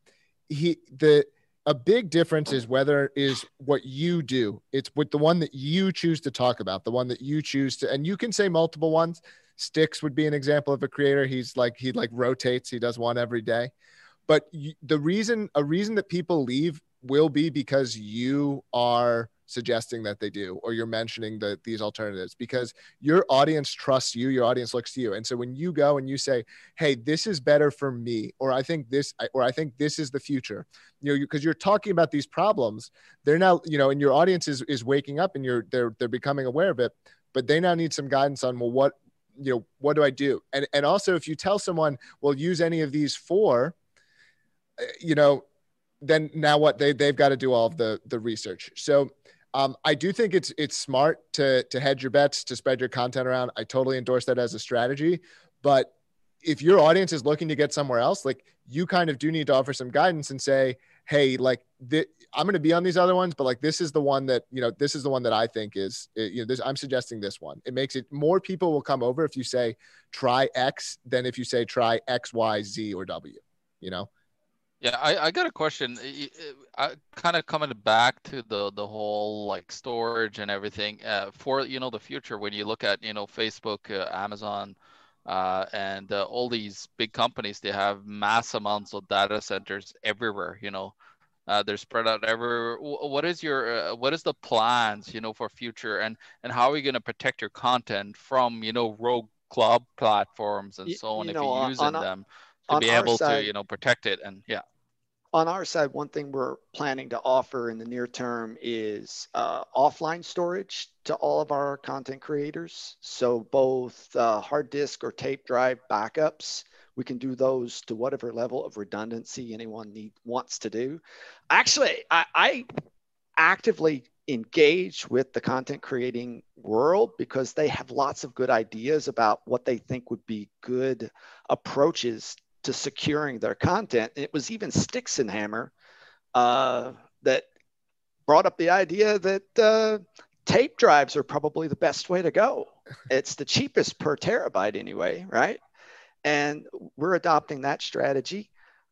he the a big difference is whether is what you do. It's with the one that you choose to talk about, the one that you choose to, and you can say multiple ones. Styx would be an example of a creator. He's like he like rotates. He does one every day. But you, the reason a reason that people leave will be because you are suggesting that they do or you're mentioning the, these alternatives because your audience trusts you your audience looks to you. And so when you go and you say hey this is better for me or i think this or i think this is the future you know because you, are talking about these problems they're now you know and your audience is, is waking up and you're they're they're becoming aware of it but they now need some guidance on well what you know what do i do? And and also if you tell someone well use any of these four uh, you know then now what? They they've got to do all of the the research. So um, I do think it's it's smart to to hedge your bets to spread your content around. I totally endorse that as a strategy, but if your audience is looking to get somewhere else, like you kind of do need to offer some guidance and say, hey, like th- I'm going to be on these other ones, but like this is the one that you know this is the one that I think is you know this I'm suggesting this one. It makes it more people will come over if you say try X than if you say try X Y Z or W. You know. Yeah, I, I got a question. I kind of coming back to the the whole like storage and everything uh, for you know the future when you look at you know Facebook, uh, Amazon, uh, and uh, all these big companies they have mass amounts of data centers everywhere you know. Uh, they're spread out everywhere. What is your uh, what is the plans you know for future and and how are you going to protect your content from you know rogue cloud platforms and so on you if know, you're using them to be able side, to you know protect it and yeah on our side, one thing we're planning to offer in the near term is uh, offline storage to all of our content creators. So both uh, hard disk or tape drive backups, we can do those to whatever level of redundancy anyone need wants to do. Actually, I, I actively engage with the content creating world because they have lots of good ideas about what they think would be good approaches to securing their content. It was even Styxhexenhammer uh, that brought up the idea that uh, tape drives are probably the best way to go. It's the cheapest per terabyte anyway, right? And we're adopting that strategy.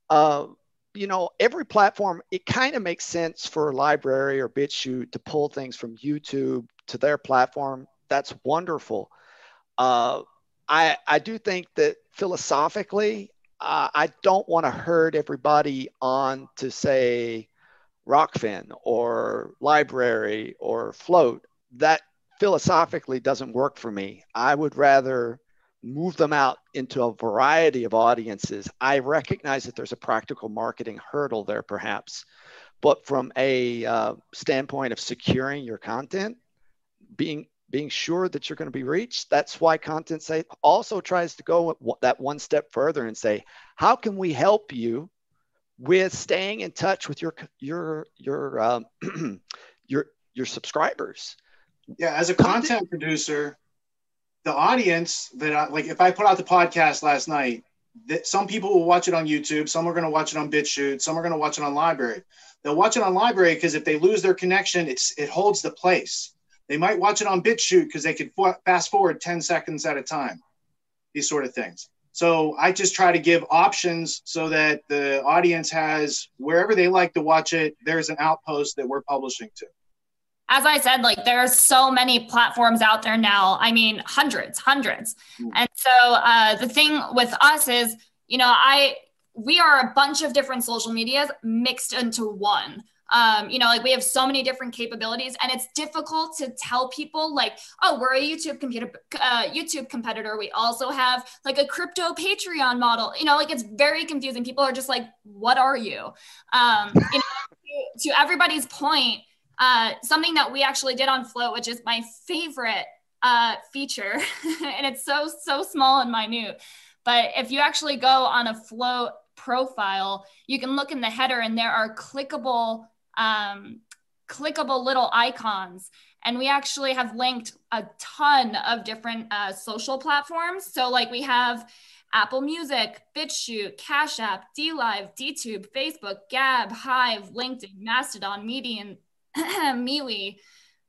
Uh, you know, every platform, it kind of makes sense for a LBRY or BitChute to pull things from YouTube to their platform. That's wonderful. Uh, I, I do think that philosophically, uh, I don't want to herd everybody on to say Rokfin or LBRY or Flote. That philosophically doesn't work for me. I would rather move them out into a variety of audiences. I recognize that there's a practical marketing hurdle there, perhaps, but from a uh, standpoint of securing your content, being being sure that you're going to be reached. That's why ContentSafe also tries to go that one step further and say, how can we help you with staying in touch with your your your um, your your subscribers? Yeah, as a content, content producer, the audience that I, like if I put out the podcast last night that some people will watch it on YouTube, some are going to watch it on BitChute, some are going to watch it on LBRY. They'll watch it on LBRY because if they lose their connection, it's it holds the place. They might watch it on BitChute because they could fast forward 10 seconds at a time. These sort of things. So I just try to give options so that the audience has wherever they like to watch it, there's an outpost that we're publishing to as I said, like there are so many platforms out there now. I mean, hundreds, hundreds. Mm. And so uh, the thing with us is, you know, I we are a bunch of different social medias mixed into one. Um, you know, like we have so many different capabilities, and it's difficult to tell people like, oh, we're a YouTube computer uh, YouTube competitor. We also have like a crypto Patreon model. You know, like it's very confusing. People are just like, what are you? Um, you know, to, to everybody's point uh, something that we actually did on Flote, which is my favorite uh, feature, and it's so so small and minute. But if you actually go on a Flote profile, you can look in the header, and there are clickable um, clickable little icons. And we actually have linked a ton of different uh, social platforms. So, like, we have Apple Music, BitChute, Cash App, DLive, DTube, Facebook, Gab, Hive, LinkedIn, Mastodon, Medium, MeWe,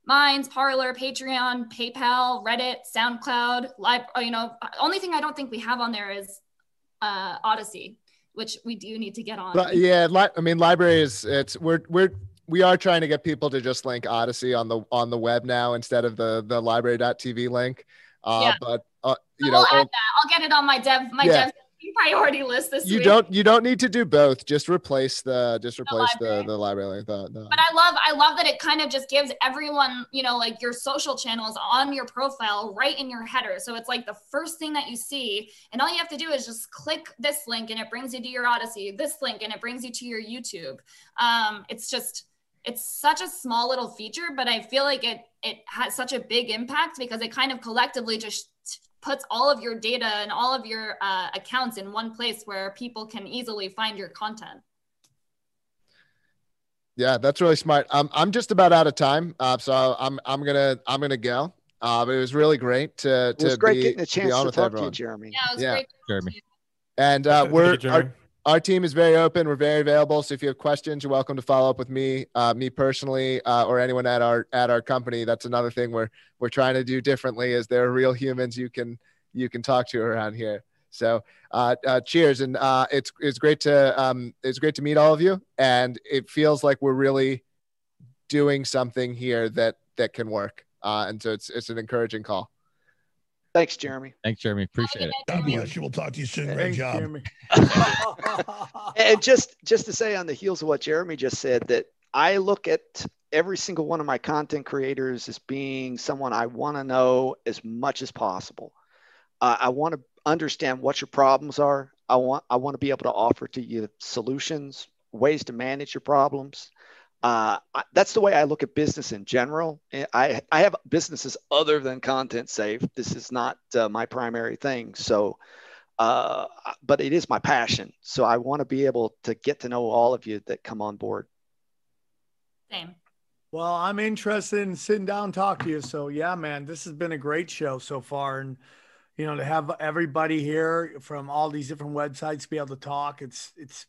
Minds, Parler, Patreon, PayPal, Reddit, SoundCloud, live. You know, only thing I don't think we have on there is uh, Odysee, which we do need to get on. But yeah, li- I mean, LBRY is it's we're we're we are trying to get people to just link Odysee on the on the web now instead of the the LBRY.tv link. Uh, yeah. But uh, you know, add that. I'll get it on my dev my yeah. dev priority list this you week. don't you don't need to do both just replace the just replace the the LBRY. the, the, but i love i love that it kind of just gives everyone you know like your social channels on your profile right in your header so it's like the first thing that you see and all you have to do is just click this link and it brings you to your Odysee this link and it brings you to your youtube um, it's just it's such a small little feature but i feel like it it has such a big impact because it kind of collectively just puts all of your data and all of your uh, accounts in one place where people can easily find your content. Yeah, that's really smart. Um, I'm just about out of time, uh, so I'm I'm gonna I'm gonna go. Uh, but it was really great to to it was great be, getting a chance to, to talk everyone. to you, Jeremy. Yeah, it was Yeah. great. Jeremy. And uh, we're you, Jeremy. our, our team is very open. We're very available. So if you have questions, you're welcome to follow up with me, uh, me personally, uh, or anyone at our at our company. That's another thing we're we're trying to do differently. Is there are real humans you can you can talk to around here. So uh, uh, cheers, and uh, it's it's great to um, it's great to meet all of you, and it feels like we're really doing something here that that can work. Uh, and so it's it's an encouraging call. Thanks, Jeremy. Thanks, Jeremy. Appreciate it. God bless you. We'll talk to you soon. Great Thanks, job. Jeremy. and just just to say on the heels of what Jeremy just said, that I look at every single one of my content creators as being someone I want to know as much as possible. Uh, I want to understand what your problems are. I want I want to be able to offer to you solutions, ways to manage your problems. Uh, that's the way I look at business in general. I I have businesses other than ContentSafe. This is not uh, my primary thing. So, uh, but it is my passion. So I want to be able to get to know all of you that come on board. Same. Well, I'm interested in sitting down and talk to you. So yeah, man, this has been a great show so far. And you know, to have everybody here from all these different websites be able to talk, it's it's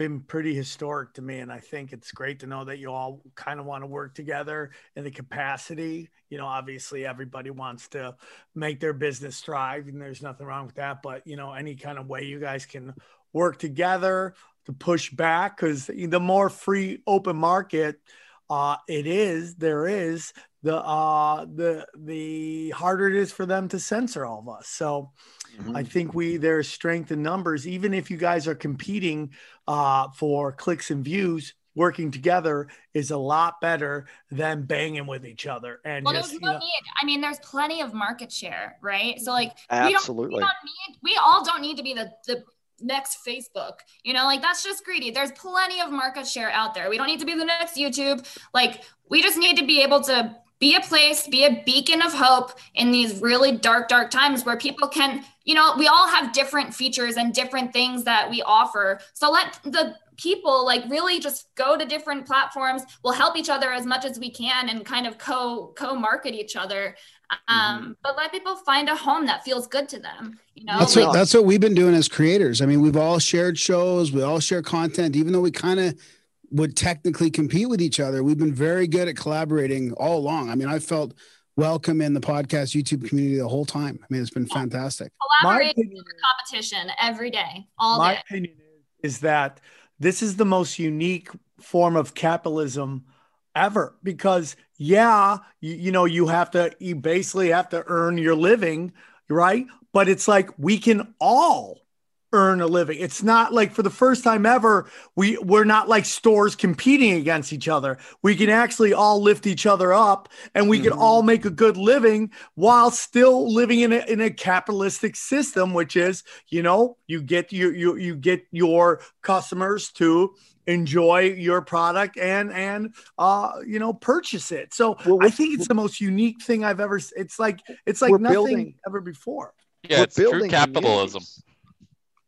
been pretty historic to me. And I think it's great to know that you all kind of want to work together in the capacity. You know, obviously everybody wants to make their business thrive, and there's nothing wrong with that. But you know, any kind of way you guys can work together to push back, because the more free open market uh, it is, there is, the uh the the harder it is for them to censor all of us so Mm-hmm. i think we there's strength in numbers even if you guys are competing uh for clicks and views working together is a lot better than banging with each other and Well, just you no know, need. I mean, there's plenty of market share, right? So like, we don't, Absolutely. we don't need. We all don't need to be the the next Facebook. You know, like that's just greedy. There's plenty of market share out there. We don't need to be the next YouTube. Like, we just need to be able to be a place, be a beacon of hope in these really dark, dark times where people can, you know, we all have different features and different things that we offer. So let the people like really just go to different platforms. We'll help each other as much as we can and kind of co co market each other. Um, but let people find a home that feels good to them. You know, That's like- what that's what we've been doing as creators. I mean, we've all shared shows, we all share content, even though we kind of would technically compete with each other. We've been very good at collaborating all along. I mean, I felt welcome in the podcast YouTube community the whole time. I mean, it's been fantastic. collaborate in the competition every day, all my day. opinion is, is that this is the most unique form of capitalism ever because yeah you, you know you have to you basically have to earn your living right but it's like we can all earn a living. It's not like for the first time ever we we're not like stores competing against each other. We can actually all lift each other up and we can all make a good living while still living in a, in a capitalistic system which is you know you get your you, you get your customers to enjoy your product and and uh you know purchase it. So i think it's the most unique thing i've ever it's like it's like nothing building- ever before. Yeah, We're it's true building capitalism.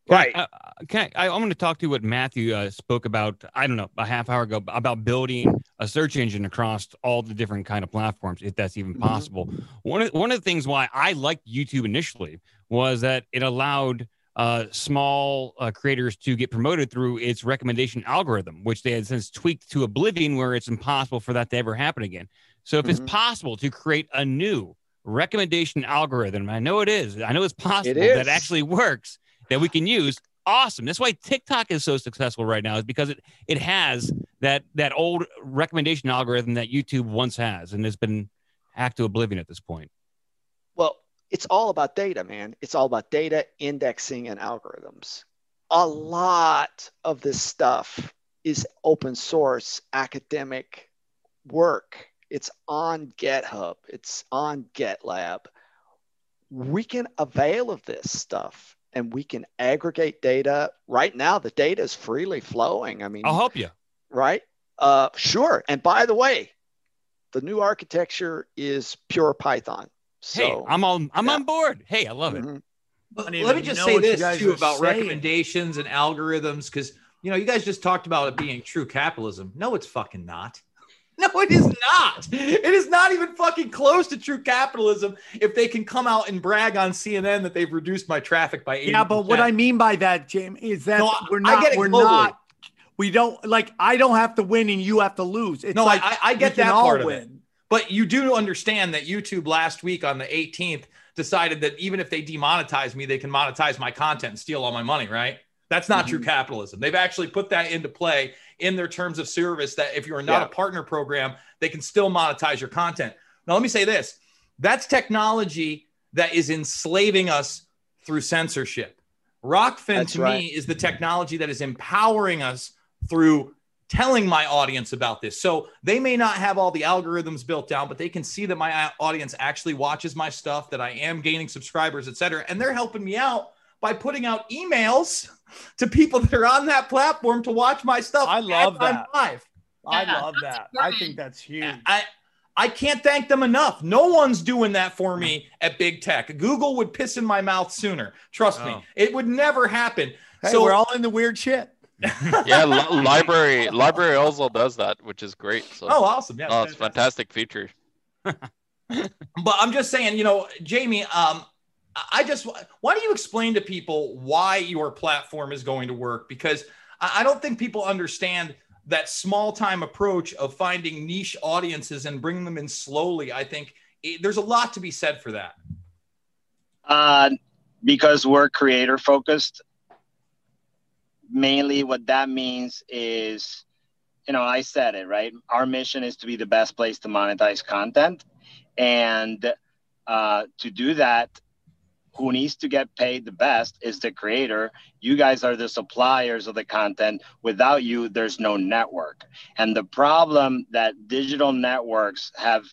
Right. Uh, okay, I, I'm going to talk to what Matthew uh, spoke about. I don't know a half hour ago about building a search engine across all the different kind of platforms, if that's even Mm-hmm. possible. One of one of the things why I liked YouTube initially was that it allowed uh, small uh, creators to get promoted through its recommendation algorithm, which they had since tweaked to oblivion, where it's impossible for that to ever happen again. So, if Mhm. it's possible to create a new recommendation algorithm, I know it is. I know it's possible that actually works that we can use. Awesome. That's why TikTok is so successful right now, is because it it has that that old recommendation algorithm that YouTube once has, and has been hacked to oblivion at this point. Well, it's all about data, man. It's all about data, indexing, and algorithms. A lot of this stuff is open source academic work. It's on GitHub, it's on GitLab. We can avail of this stuff and we can aggregate data. Right now, the data is freely flowing. I mean, I'll help you. right? Uh, sure. And by the way, the new architecture is pure Python. So hey, I'm on. I'm on board. Hey, I love it. Mhm. But don't let me just say this guys too about saying. recommendations and algorithms, because you know, you guys just talked about it being true capitalism. No, it's fucking not. No, it is not. It is not even fucking close to true capitalism if they can come out and brag on CNN that they've reduced my traffic by 80 yeah but what i mean by that jamie is that No, we're not we're globally. not we don't like i don't have to win and you have to lose it's no, like I, I get that part of it. But you do understand that YouTube last week on the 18th decided that even if they demonetize me, they can monetize my content and steal all my money, right? That's not true mm-hmm. capitalism. They've actually put that into play in their terms of service that if you're not Yeah. a partner program, they can still monetize your content. Now, let me say this that's technology that is enslaving us through censorship. Rokfin That's to right. me is the technology that is empowering us through telling my audience about this. So they may not have all the algorithms built down, but they can see that my uh, audience actually watches my stuff, that I am gaining subscribers, et cetera. And they're helping me out by putting out emails to people that are on that platform to watch my stuff. I love that. Live. i Yeah, love that i think that's huge I I can't thank them enough. No one's doing that for me at big tech. Google would piss in my mouth sooner. Trust Oh. me, it would never happen. hey, so we're all in the weird shit Yeah, li- LBRY LBRY also does that, which is great. So oh, awesome! Yeah, oh, it's fantastic feature. but I'm just saying, you know, Jamie, um, I just why don't you explain to people why your platform is going to work? Because I I don't think people understand that small time approach of finding niche audiences and bringing them in slowly. I think it, there's a lot to be said for that. Uh, because we're creator focused. Mainly, what that means is, you know, I said it right. Our mission is to be the best place to monetize content, and uh, to do that, who needs to get paid the best is the creator. You guys are the suppliers of the content. Without you, there's no network. And the problem that digital networks have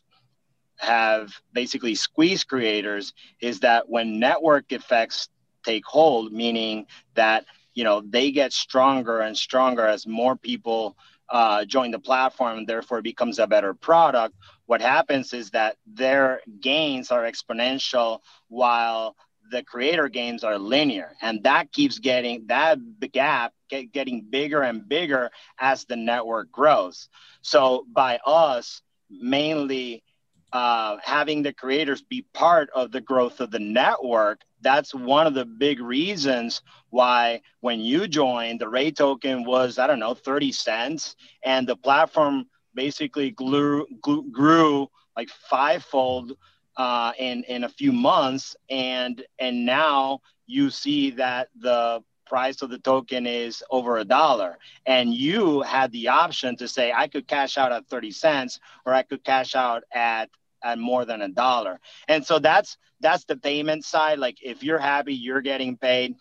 have basically squeezed creators is that when network effects take hold, meaning that you know they get stronger and stronger as more people uh, join the platform, and therefore becomes a better product. What happens is that their gains are exponential while the creator gains are linear, and that keeps getting that gap get, getting bigger and bigger as the network grows. So by us mainly uh, having the creators be part of the growth of the network, that's one of the big reasons why when you joined, the RAE token was, I don't know, 30 cents, and the platform basically grew, grew like fivefold uh, in, in a few months. And, and now you see that the price of the token is over a dollar and you had the option to say i could cash out at 30 cents or i could cash out at at more than a dollar and so that's that's the payment side like if you're happy you're getting paid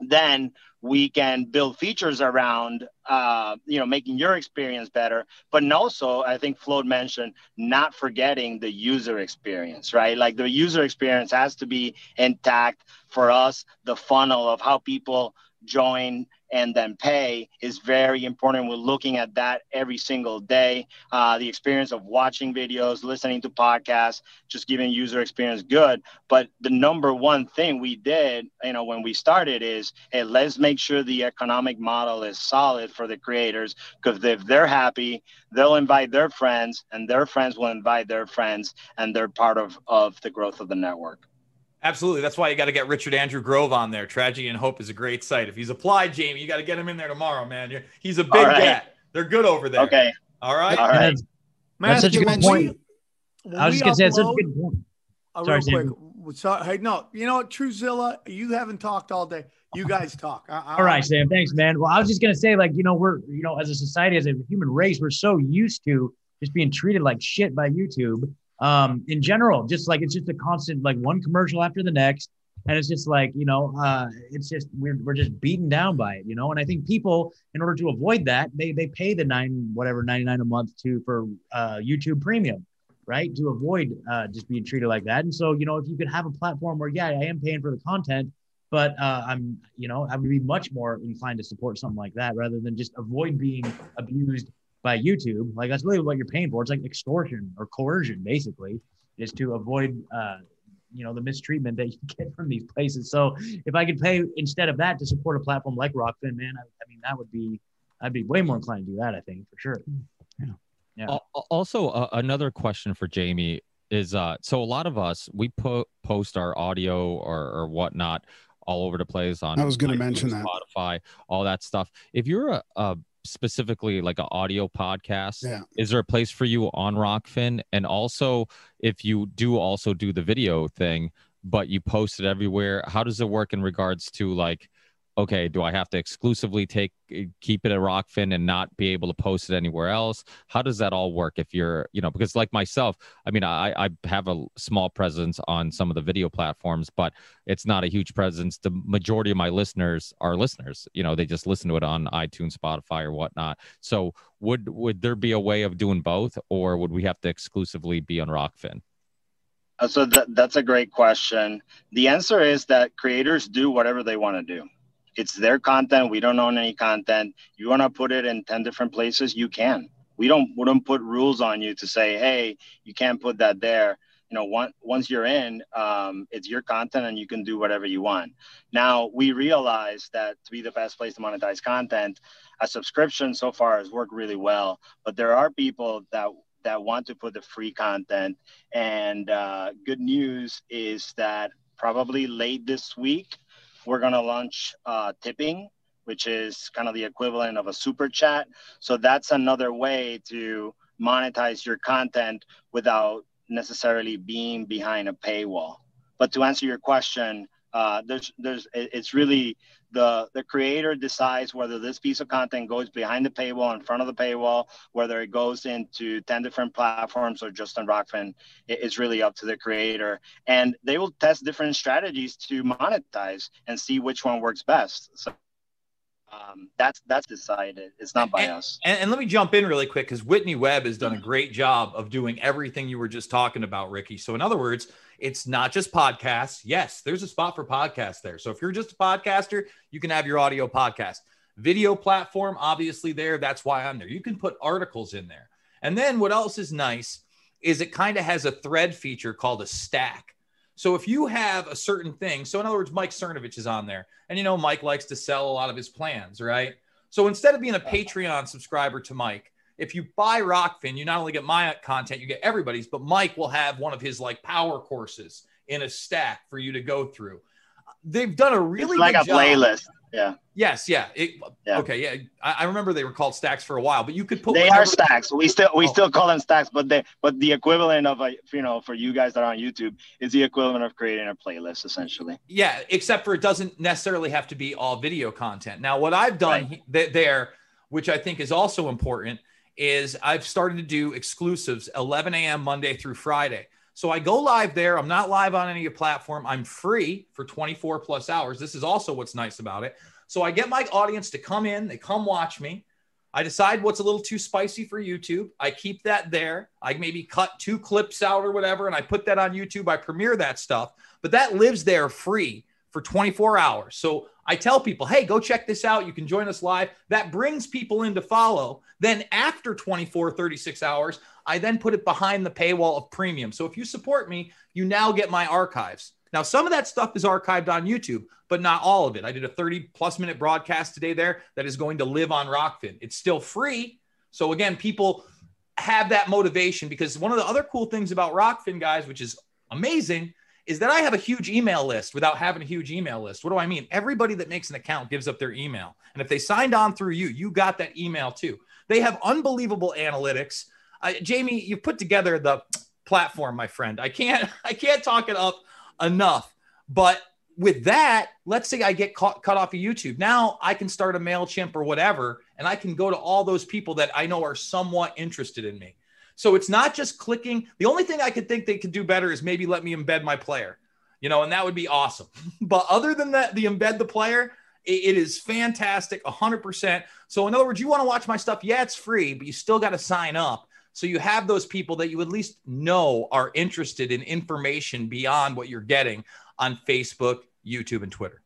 then we can build features around uh, you know making your experience better. But also i think Flote mentioned not forgetting the user experience right? Like the user experience has to be intact for us the funnel of how people join and then pay is very important. We're looking at that every single day. Uh, the experience of watching videos, listening to podcasts, just giving user experience good. But the number one thing we did, you know, when we started is, hey, let's make sure the economic model is solid for the creators because if they're happy, they'll invite their friends, and their friends will invite their friends, and they're part of of the growth of the network. Absolutely. That's why you got to get Richard Andrew Grove on there. Tragedy and Hope is a great site. If he's applied, Jamie, you got to get him in there tomorrow, man. You're, he's a big right. cat. They're good over there. Okay. All right. All right. That's such a Matthew, good when point. we- I was just gonna say, it's such a good point. Uh, Sorry, real Sam. quick. Sorry, hey, no, you know what, Truthzilla, you haven't talked all day. You guys talk. I, I, All right, Sam. Thanks, man. Well, I was just gonna say, like, you know, we're, you know, as a society, as a human race, we're so used to just being treated like shit by YouTube. Um, in general, just like it's just a constant, like one commercial after the next, and it's just like, you know, uh, it's just we're we're just beaten down by it, you know. And I think people, in order to avoid that, they they pay the nine whatever ninety nine a month to for uh, YouTube Premium right? To avoid uh, just being treated like that. And so, you know, if you could have a platform where, yeah, I am paying for the content, but uh, I'm, you know, I would be much more inclined to support something like that rather than just avoid being abused by YouTube. Like that's really what you're paying for. It's like extortion or coercion, basically, is to avoid, uh, you know, the mistreatment that you get from these places. So if I could pay instead of that to support a platform like Rokfin, man, I, I mean, that would be, I'd be way more inclined to do that. I think for sure. Yeah. Yeah. Al- Also, uh, another question for Jamie is uh, so a lot of us we po- post our audio or, or whatnot all over the place on. I was gonna iTunes, mention that. Spotify, all that stuff. If you're a, a specifically like an audio podcast, Yeah. is there a place for you on Rokfin? And also, if you do also do the video thing, but you post it everywhere, how does it work in regards to like? Okay, do I have to exclusively take keep it at Rokfin and not be able to post it anywhere else? How does that all work if you're, you know, because like myself, I mean, I, I have a small presence on some of the video platforms, but it's not a huge presence. The majority of my listeners are listeners, you know, they just listen to it on iTunes, Spotify, or whatnot. So would would there be a way of doing both, or would we have to exclusively be on Rokfin? Uh, So that, that's a great question. The answer is that creators do whatever they want to do. It's their content. We don't own any content. You want to put it in 10 different places, you can. We don't we don't put rules on you to say, hey, you can't put that there. You know, once once you're in, um, it's your content and you can do whatever you want. Now we realize that to be the best place to monetize content, a subscription so far has worked really well. But there are people that that want to put the free content. And uh, good news is that probably late this week, we're going to launch uh, tipping, which is kind of the equivalent of a super chat. So that's another way to monetize your content without necessarily being behind a paywall. But to answer your question, uh, there's there's it's really the the creator decides whether this piece of content goes behind the paywall in front of the paywall whether it goes into 10 different platforms or just on Rokfin. It- it's really up to the creator. And they will test different strategies to monetize and see which one works best. So um, that's that's decided it's not by us And, and let me jump in really quick because Whitney Webb has done a great job of doing everything you were just talking about, Ricky. So, in other words, it's not just podcasts. Yes, there's a spot for podcasts there. So, if you're just a podcaster, you can have your audio podcast. Video platform, obviously, there. That's why I'm there. You can put articles in there. And then what else is nice is it kind of has a thread feature called a stack. So if you have a certain thing, so in other words, Mike Cernovich is on there, and you know Mike likes to sell a lot of his plans, right? So instead of being a Patreon subscriber to Mike, if you buy Rokfin, you not only get my content, you get everybody's, but Mike will have one of his like power courses in a stack for you to go through. They've done a really It's like a job. playlist. Yeah. Yes, yeah. It, Okay, yeah. I, I remember they were called stacks for a while, but you could put They whatever- are stacks. We still we Oh. still call them stacks, but they but the equivalent of a you know for you guys that are on YouTube is the equivalent of creating a playlist essentially. Yeah, except for it doesn't necessarily have to be all video content. Now, what I've done he- th- there, which I think is also important, is I've started to do exclusives 11 a.m. Monday through Friday. So I go live there. I'm not live on any platform. I'm free for 24 plus hours. This is also what's nice about it. So I get my audience to come in, they come watch me. I decide what's a little too spicy for YouTube. I keep that there. I maybe cut two clips out or whatever, and I put that on YouTube. I premiere that stuff, but that lives there free for 24 hours. So I tell people, hey, go check this out. You can join us live. That brings people in to follow. Then after 24, 36 hours, I then put it behind the paywall of premium. So if you support me, you now get my archives. Now, some of that stuff is archived on YouTube, but not all of it. I did a 30 plus minute broadcast today there that is going to live on Rokfin. It's still free. So again, people have that motivation because one of the other cool things about Rokfin, guys, which is amazing, is that I have a huge email list without having a huge email list. What do I mean? Everybody that makes an account gives up their email. And if they signed on through you, you got that email too. They have unbelievable analytics. Uh, Jamie, you put together the platform, my friend. I can't I can't talk it up enough. But with that, let's say I get caught, cut off of YouTube. Now I can start a MailChimp or whatever, and I can go to all those people that I know are somewhat interested in me. So it's not just clicking. The only thing I could think they could do better is maybe let me embed my player, you know, and that would be awesome. but other than that, the embed the player, it is fantastic, 100%. So, in other words, you want to watch my stuff, yeah, it's free, but you still got to sign up. So, you have those people that you at least know are interested in information beyond what you're getting on Facebook, YouTube, and Twitter.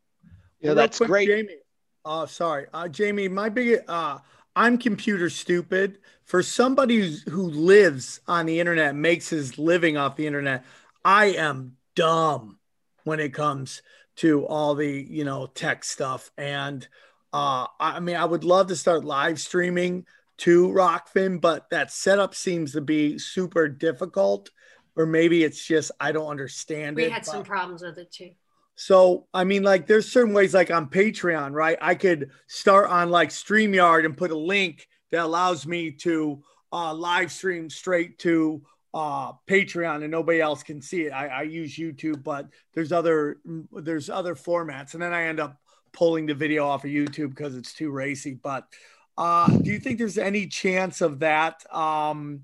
Yeah, Real that's quick, great. Jamie. Oh, sorry, uh, Jamie. My big, uh, I'm computer stupid. For somebody who's, who lives on the internet, makes his living off the internet, I am dumb when it comes to all the you know tech stuff. And uh, I mean, I would love to start live streaming to Rokfin, but that setup seems to be super difficult. Or maybe it's just I don't understand We it. had but- some problems with it too. so, I mean, like, there's certain ways, like on Patreon, right? I could start on like StreamYard and put a link that allows me to uh, live stream straight to uh, Patreon, and nobody else can see it. I, I use YouTube, but there's other there's other formats, and then I end up pulling the video off of YouTube because it's too racy. But uh, do you think there's any chance of that um,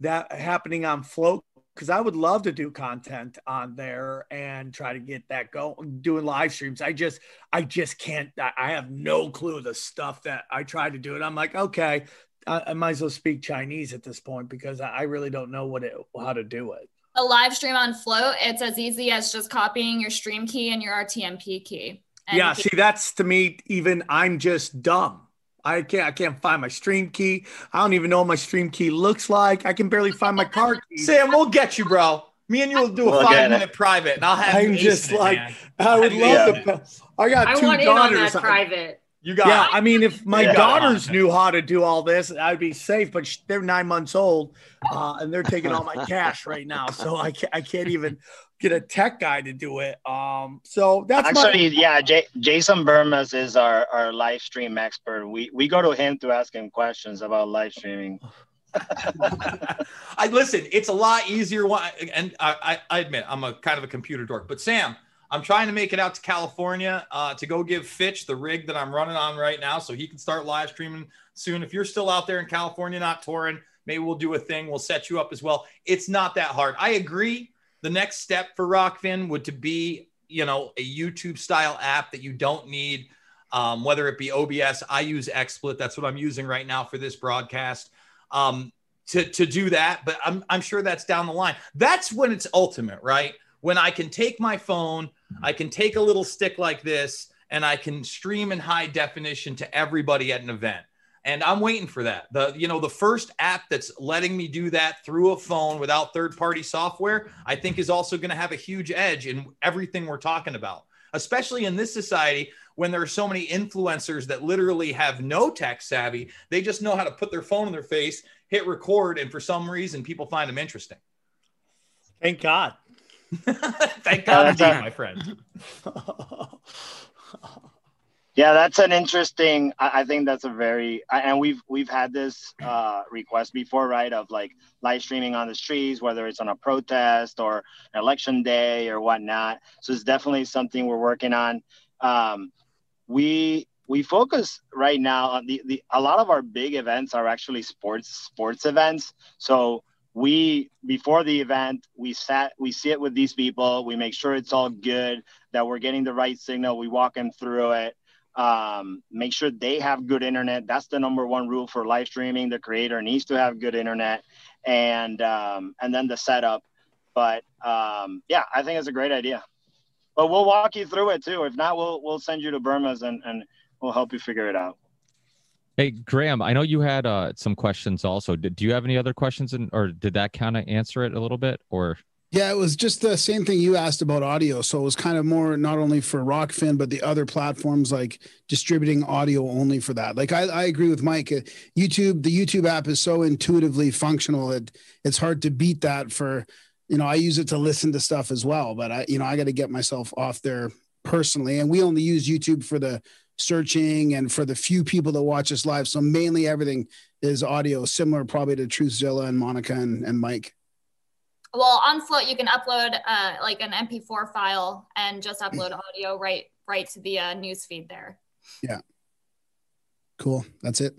that happening on Flote? because I would love to do content on there and try to get that going, doing live streams. I just, I just can't. I have no clue the stuff that I try to do, and I'm like, okay, I, I might as well speak Chinese at this point because I I really don't know what it, how to do it. A live stream on Flote, it's as easy as just copying your stream key and your RTMP key. And yeah, see, that's to me. Even I'm just dumb. I can't. I can't find my stream key. I don't even know what my stream key looks like. I can barely find my car key. Sam, we'll get you, bro. Me and you will do a We'll five minute private, and I'll have I'm just acing it, like, man. I would Yeah. love to. I got I two want in on daughters. that private. You got yeah, I mean, if my You got it. daughters knew how to do all this, I'd be safe. But they're nine months old, uh, and they're taking all my cash right now, so I can't, I can't even get a tech guy to do it. Um, so that's Actually, my, yeah, J- Jason Bermas is our, our live stream expert. We we go to him to ask him questions about live streaming. I listen. It's a lot easier. One, and I, I, I admit I'm a kind of a computer dork. But Sam, I'm trying to make it out to California uh, to go give Fitch the rig that I'm running on right now, so he can start live streaming soon. If you're still out there in California, not touring, maybe we'll do a thing. We'll set you up as well. It's not that hard. I agree. The next step for Rokfin would to be, you know, a YouTube style app that you don't need, um, whether it be OBS. I use XSplit. That's what I'm using right now for this broadcast. Um, to, to do that, but I'm, I'm sure that's down the line. That's when it's ultimate, right? When I can take my phone, I can take a little stick like this, and I can stream in high definition to everybody at an event. And I'm waiting for that. The you know the first app that's letting me do that through a phone without third-party software, I think is also going to have a huge edge in everything we're talking about, especially in this society when there are so many influencers that literally have no tech savvy. They just know how to put their phone in their face, hit record, and for some reason, people find them interesting. Thank God. Thank God, indeed, my friend. Yeah, that's an interesting. I, I think that's a very, I- and we've we've had this uh, request before, right? Of like live streaming on the streets, whether it's on a protest or election day or whatnot. So it's definitely something we're working on. Um, we we focus right now on the, the a lot of our big events are actually sports sports events. So we before the event we sat we sit with these people we make sure it's all good that we're getting the right signal we walk them through it um, make sure they have good internet. That's the number one rule for live streaming. The creator needs to have good internet and um, and then the setup. But um, yeah i think it's a great idea. But we'll walk you through it too. If not we'll we'll send you to Bermas and, and we'll help you figure it out. Hey, Graham, I know you had uh, some questions also. Did, do you have any other questions, in, or did that kind of answer it a little bit? Or Yeah, it was just the same thing you asked about audio. So it was kind of more not only for Rokfin, but the other platforms like distributing audio only for that. Like I, I agree with Mike. Uh, YouTube, the YouTube app is so intuitively functional that it's hard to beat that for, you know, I use it to listen to stuff as well, but I, you know, I got to get myself off there personally. And we only use YouTube for the searching and for the few people that watch us live. So mainly everything is audio, similar probably to Truthzilla and Monica and, and Mike. Well, on Flote, you can upload uh, like an MP4 file and just upload audio right right to the uh, news feed there. Yeah. Cool. That's it.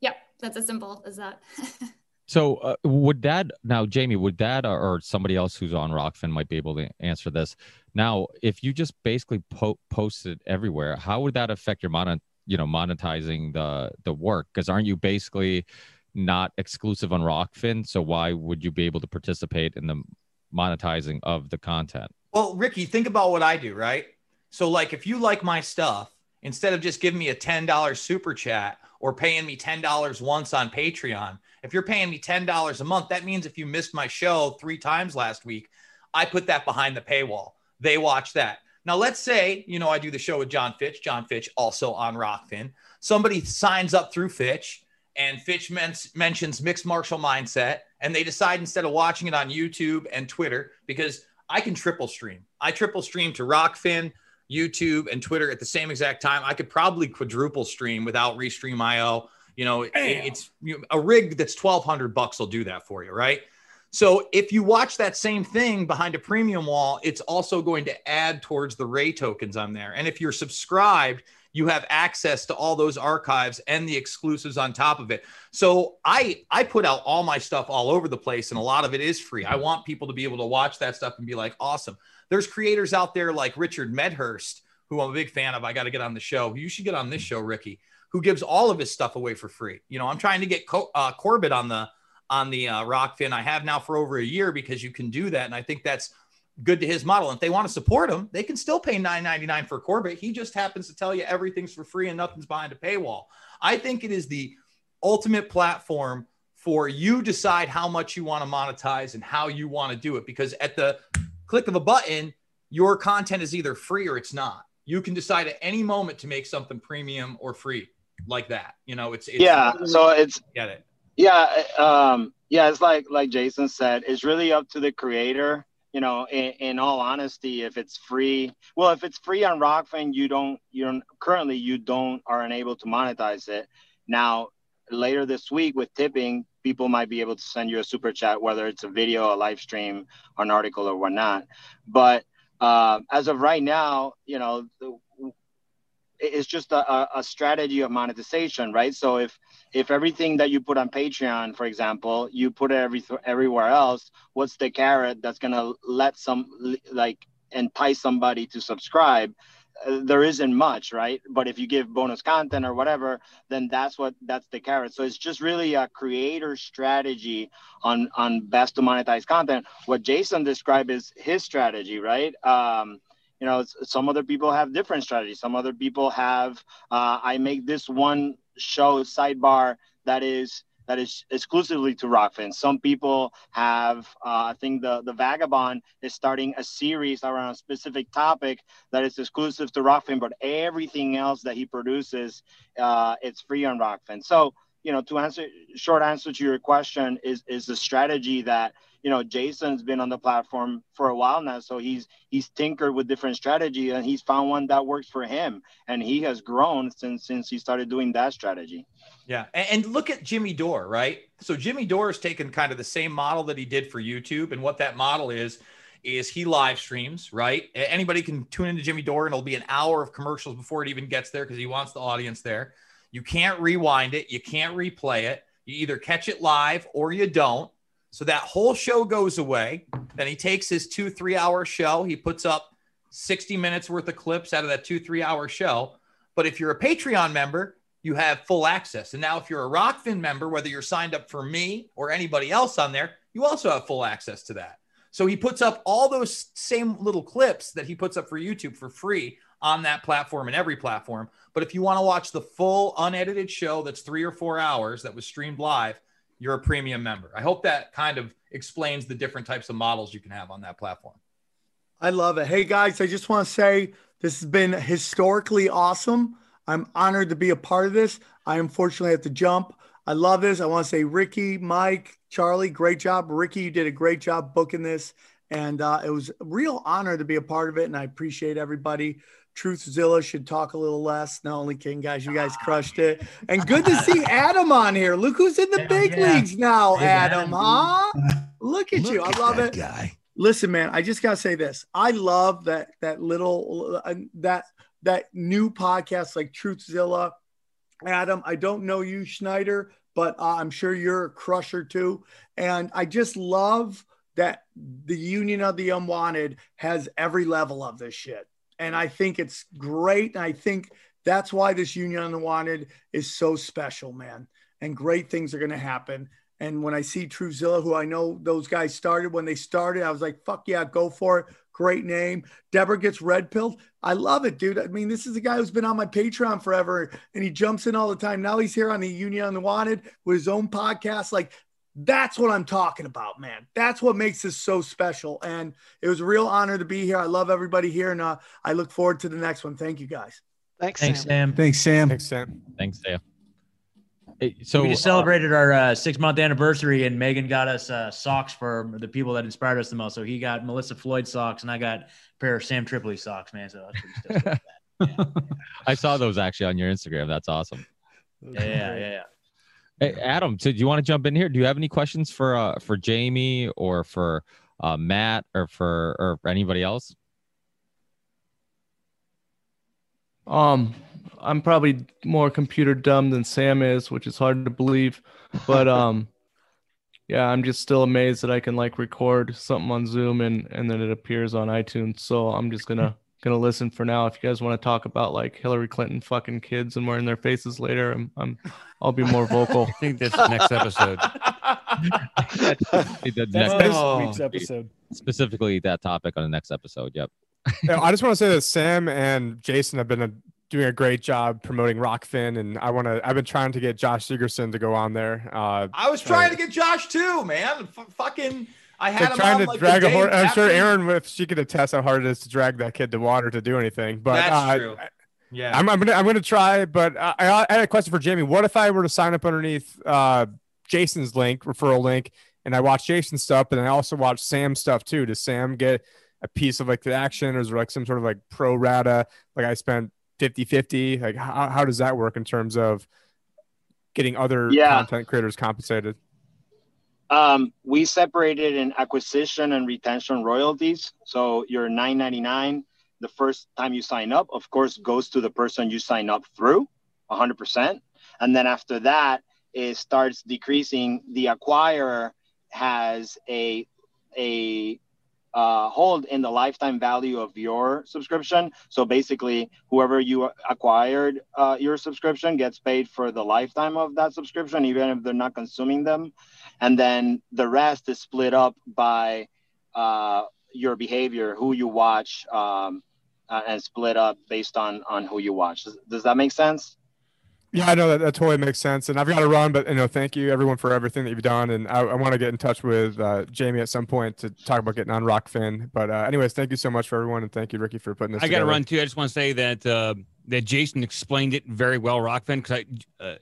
Yep, that's as simple as that. so uh, would that now, Jamie? Would that or, or somebody else who's on Rokfin might be able to answer this? Now, if you just basically po- post it everywhere, how would that affect your monet, you know, monetizing the the work? Because aren't you basically not exclusive on Rokfin? So why would you be able to participate in the monetizing of the content? Well, Ricky, think about what I do, right? So, like, if you like my stuff, instead of just giving me a $10 super chat or paying me $10 once on Patreon, if you're paying me $10 a month, that means if you missed my show three times last week, I put that behind the paywall. They watch that. Now, let's say, you know, I do the show with John Fitch, John Fitch also on Rokfin. Somebody signs up through Fitch and Fitch men- mentions mixed martial mindset, and they decide instead of watching it on YouTube and Twitter, because I can triple stream. I triple stream to Rokfin, YouTube, and Twitter at the same exact time. I could probably quadruple stream without Restream IO. You know, it- it's you know, a rig that's twelve hundred bucks will do that for you, right? So if you watch that same thing behind a premium wall, it's also going to add towards the RAE tokens on there. And if you're subscribed, you have access to all those archives and the exclusives on top of it. So I I put out all my stuff all over the place and a lot of it is free. I want people to be able to watch that stuff and be like, "Awesome." There's creators out there like Richard Medhurst, who I'm a big fan of. I got to get on the show. You should get on this show, Ricky, who gives all of his stuff away for free. You know, I'm trying to get Co- uh, Corbett on the on the uh, Rokfin. I have now for over a year because you can do that, and I think that's good to his model. And if they want to support him, they can still pay $9.99 for Corbett. He just happens to tell you everything's for free and nothing's behind a paywall. I think it is the ultimate platform for you decide how much you want to monetize and how you want to do it. Because at the click of a button, your content is either free or it's not. You can decide at any moment to make something premium or free like that. You know, it's, it's yeah so it's get it. yeah um yeah it's like like jason said it's really up to the creator you know in, in all honesty if it's free well if it's free on Rokfin you don't you don't currently you don't are unable to monetize it. Now later this week with tipping people might be able to send you a super chat whether it's a video a live stream an article or whatnot. But uh, as of right now you know the, it's just a, a- strategy of monetization, right? So if if everything that you put on Patreon, for example, you put it every everywhere else, what's the carrot that's gonna let some like entice somebody to subscribe? Uh, there isn't much, right? But if you give bonus content or whatever, then that's what that's the carrot. So it's just really a creator strategy on on best to monetize content. What Jason described is his strategy, right? Um, you know some other people have different strategies some other people have uh, i make this one show sidebar that is that is exclusively to rock Rokfin. Some people have, uh, I think the, the Vagabond is starting a series around a specific topic that is exclusive to rock Rokfin, but everything else that he produces, uh, it's free on rock Rokfin. So, you know, to answer short answer to your question is is the strategy that you know Jason's been on the platform for a while now, so he's he's tinkered with different strategy and he's found one that works for him, and he has grown since since he started doing that strategy. Yeah, and, look at Jimmy Dore, right? So Jimmy Dore has taken kind of the same model that he did for YouTube, and what that model is is he live streams, right? Anybody can tune into Jimmy Dore, and it'll be an hour of commercials before it even gets there because he wants the audience there. You can't rewind it, you can't replay it. You either catch it live or you don't. So that whole show goes away. Then he takes his two, three hour show, he puts up 60 minutes worth of clips out of that two, three hour show. But if you're a Patreon member, you have full access. And now, if you're a Rokfin member, whether you're signed up for me or anybody else on there, you also have full access to that. So he puts up all those same little clips that he puts up for YouTube for free on that platform and every platform. But if you want to watch the full unedited show that's three or four hours that was streamed live, you're a premium member. I hope that kind of explains the different types of models you can have on that platform. I love it. Hey guys, I just want to say this has been historically awesome. I'm honored to be a part of this. I unfortunately have to jump. I love this. I want to say Ricky, Mike, Charlie, great job. Ricky, you did a great job booking this. And uh, it was a real honor to be a part of it. And I appreciate everybody. Truthzilla should talk a little less. Not only King guys, you guys crushed it. And good to see Adam on here. Look who's in the big yeah. leagues now, Adam, Adam, huh? Look at Look you. At I love it. Guy. Listen, man, I just gotta say this. I love that that little uh, that that new podcast like Truthzilla. Adam, I don't know you, Schneider, but uh, I'm sure you're a crusher too. And I just love that the Union of the Unwanted has every level of this shit and I think it's great. And I think that's why this Union Unwanted is so special, man. And great things are going to happen. And when I see Truthzilla, who I know those guys started when they started, I was like, fuck yeah, go for it. Great name. Debra gets red pilled. I love it, dude. I mean, this is a guy who's been on my Patreon forever and he jumps in all the time. Now he's here on the Union Unwanted with his own podcast. Like, that's what I'm talking about, man. That's what makes this so special. And it was a real honor to be here. I love everybody here, and uh, I look forward to the next one. Thank you, guys. Thanks, Thanks Sam. Sam. Thanks, Sam. Thanks, Sam. Thanks, Sam. Hey, so we just celebrated uh, our uh, six month anniversary, and Megan got us uh, socks for the people that inspired us the most. So he got Melissa Floyd socks, and I got a pair of Sam Tripoli socks, man. So that's pretty yeah. I saw those actually on your Instagram. That's awesome. Yeah, yeah, yeah. Hey, Adam, so do you want to jump in here? Do you have any questions for uh, for Jamie or for uh, Matt or for or for anybody else? Um, I'm probably more computer dumb than Sam is, which is hard to believe. But um, yeah, I'm just still amazed that I can like record something on Zoom and and then it appears on iTunes. So I'm just gonna gonna listen for now. If you guys want to talk about like Hillary Clinton fucking kids and wearing their faces later, I'm, I'm I'll be more vocal. I think that's next episode. the next oh. week's episode. Specifically, that topic on the next episode. Yep. yeah, I just want to say that Sam and Jason have been a, doing a great job promoting Rokfin, and I want to. I've been trying to get Josh Sigurdson to go on there. Uh, I was trying uh, to get Josh too, man. F- fucking I had him trying to like drag a horse. I'm sure Erin, if she could attest how hard it is to drag that kid to water to do anything. But that's uh, true. Yeah, I'm, I'm, gonna I'm gonna try. But I, I, had a question for Jamie. What if I were to sign up underneath uh, Jason's link, referral link, and I watch Jason's stuff, and I also watch Sam's stuff too? Does Sam get a piece of like the action, or is there like some sort of like pro rata? Like I spent 50 50. Like how, how does that work in terms of getting other Yeah. content creators compensated? Um, we separated in acquisition and retention royalties. So your 9.99 the first time you sign up, of course, goes to the person you sign up through, 100%. And then after that, it starts decreasing. The acquirer has a a uh, hold in the lifetime value of your subscription. So basically, whoever you acquired uh, your subscription gets paid for the lifetime of that subscription, even if they're not consuming them. And then the rest is split up by uh, your behavior, who you watch, um, uh, and split up based on on who you watch. Does, does that make sense? Yeah, I know that, that totally makes sense. And I've got to run, but you know, thank you everyone for everything that you've done. And I, I want to get in touch with uh, Jamie at some point to talk about getting on Rokfin. But uh, anyways, thank you so much for everyone, and thank you, Ricky, for putting this. I got to run too. I just want to say that uh, that Jason explained it very well, Rokfin, because I.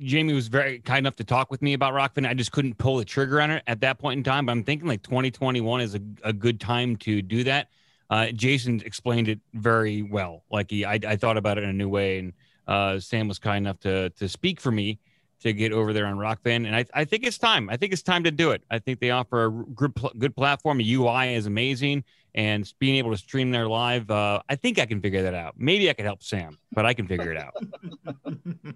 Jamie was very kind enough to talk with me about Rokfin. I just couldn't pull the trigger on it at that point in time. But I'm thinking like 2021 is a, a good time to do that. Uh, Jason explained it very well. Like he, I, I thought about it in a new way, and uh, Sam was kind enough to to speak for me to get over there on Rokfin, and I, I think it's time. I think it's time to do it. I think they offer a good good platform. UI is amazing, and being able to stream there live, uh, I think I can figure that out. Maybe I could help Sam, but I can figure it out.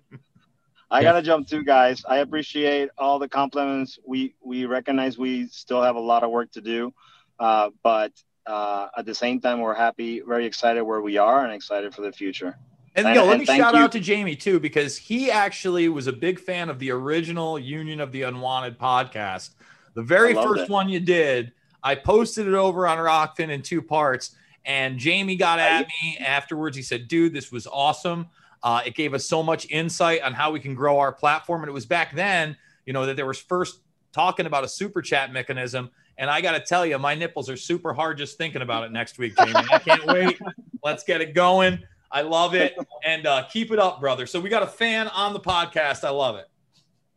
I gotta jump too, guys. I appreciate all the compliments. We we recognize we still have a lot of work to do, uh, but uh, at the same time, we're happy, very excited where we are, and excited for the future. And, yo, let me shout out to Jamie too, because he actually was a big fan of the original Union of the Unwanted podcast. The very first it. one you did, I posted it over on Rokfin in two parts, and Jamie got at me afterwards. He said, "Dude, this was awesome. Uh, it gave us so much insight on how we can grow our platform." And it was back then, you know, that there was first talking about a super chat mechanism. And I got to tell you, my nipples are super hard just thinking about it next week, Jamie. I can't wait. Let's get it going. I love it. And uh, keep it up, brother. So we got a fan on the podcast. I love it.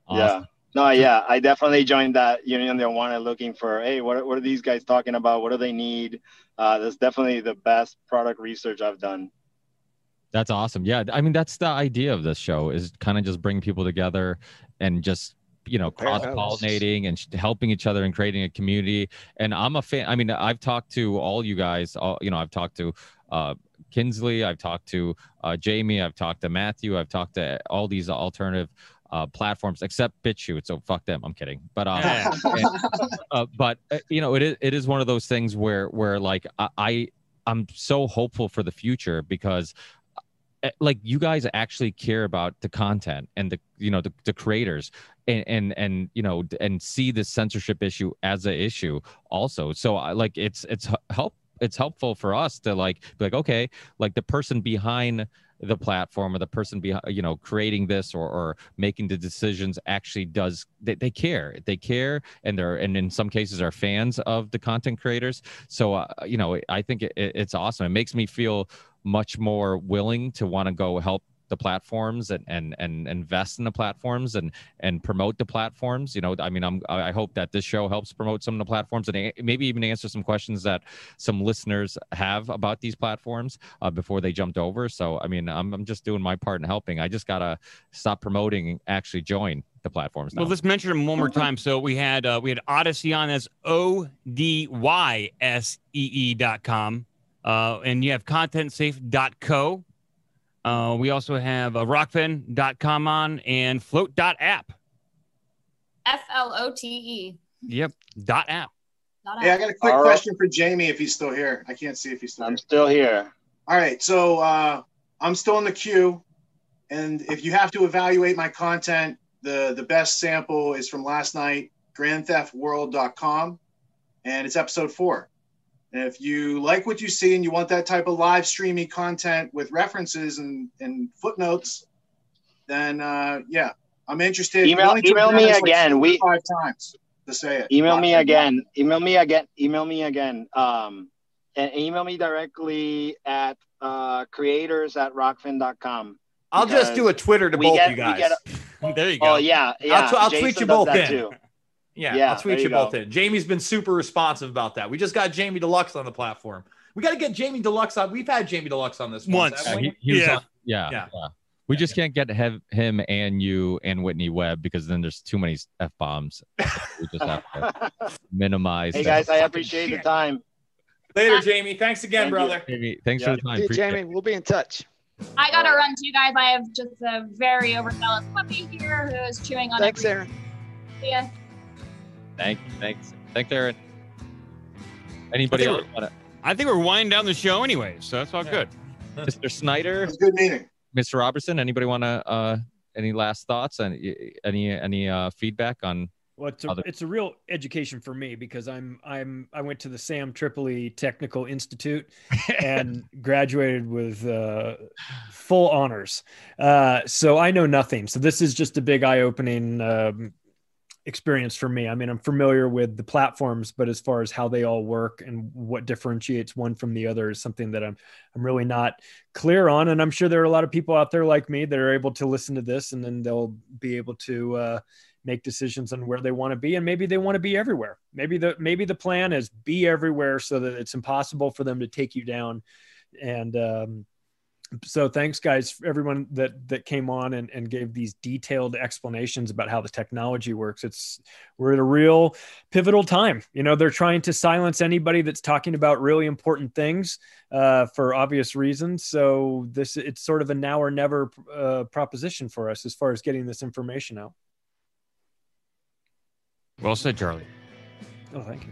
Yeah. No, yeah, I definitely joined that union. They wanted looking for, hey, what, what are these guys talking about? What do they need? Uh, that's definitely the best product research I've done. That's awesome. Yeah, I mean that's the idea of this show is kind of just bring people together and just you know cross pollinating and helping each other and creating a community. And I'm a fan. I mean, I've talked to all you guys. All you know, I've talked to uh, Kinsley. I've talked to uh, Jamie. I've talked to Matthew. I've talked to all these alternative. Uh, platforms except BitChute, so fuck them. I'm kidding, but um, and- uh, but uh, you know, it is it is one of those things where where like I, I I'm so hopeful for the future because like you guys actually care about the content and the you know the, the creators and, and and you know and see the censorship issue as an issue also. So I like it's it's help it's helpful for us to like be like okay like the person behind the platform or the person behind you know creating this or, or making the decisions actually does they, they care. They care and they're and in some cases are fans of the content creators. So uh, you know i think it, it's awesome. It makes me feel much more willing to want to go help the platforms and, and and invest in the platforms and and promote the platforms you know i mean i'm i hope that this show helps promote some of the platforms and a- maybe even answer some questions that some listeners have about these platforms uh, before they jumped over so i mean I'm, I'm just doing my part in helping i just gotta stop promoting and actually join the platforms now. Well, let's mention them one more time. So we had uh, we had Odysee on as O D Y S E E dot com, uh, and you have contentsafe.co. Uh, we also have uh, rokfin.com on and flote.app. F L O T E. Yep, dot app. dot Hey, I got a quick All right. question for Jamie if he's still here. I can't see if he's still I'm here. still here. All right, so uh, I'm still in the queue, and if you have to evaluate my content, the the best sample is from last night, GrandTheftWorld.com, and it's episode four. And if you like what you see and you want that type of live streaming content with references and, and footnotes, then uh, yeah, I'm interested. Email- email me Dennis, like, again. We- five times to say it. Email me Not- again. Email me again. Email me again. Um, and email me directly at uh, creators at rokfin.com. I'll just do a Twitter to both get- you guys. get there you go. Oh yeah, yeah. I'll, tw- I'll tweet you both in. too. Yeah, Yeah, I'll tweet you, you both in. Jamie's been super responsive about that. We just got Jamie Deluxe on the platform. We got to get Jamie Deluxe on. We've had Jamie Deluxe on this once. Once. Yeah, we? he, he was Yeah. on- yeah, Yeah. yeah. We just can't get hev- him and you and Whitney Webb because then there's too many f bombs. we just have to minimize. Hey guys, I appreciate the time. Later, Jamie. Thanks again, Thank you. brother. Jamie, thanks Yeah. for the time. See you, it. Jamie. We'll be in touch. I gotta run too, guys. I have just a very overzealous puppy here who is chewing on. Thanks, every- Erin. See ya. Thank, thanks, thanks, Erin. Anybody else want to? I think we're winding down the show anyway, so that's all good. Mr. Snyder, It was a good meeting. Mr. Robertson. Anybody want to? Uh, any last thoughts and any any uh, feedback on Well, it's a, Other- it's a real education for me because I'm I'm I went to the Sam Tripoli Technical Institute and graduated with uh, full honors. Uh, so I know nothing. So this is just a big eye opening um, experience for me. I mean, I'm familiar with the platforms, but as far as how they all work and what differentiates one from the other is something that I'm I'm really not clear on. And I'm sure there are a lot of people out there like me that are able to listen to this and then they'll be able to uh, make decisions on where they want to be and maybe they want to be everywhere. Maybe the maybe the plan is be everywhere so that it's impossible for them to take you down. And um, so thanks guys everyone that that came on and, and gave these detailed explanations about how the technology works it's we're at a real pivotal time you know they're trying to silence anybody that's talking about really important things uh, for obvious reasons so this it's sort of a now or never uh, proposition for us as far as getting this information out Well said, Charlie. oh thank you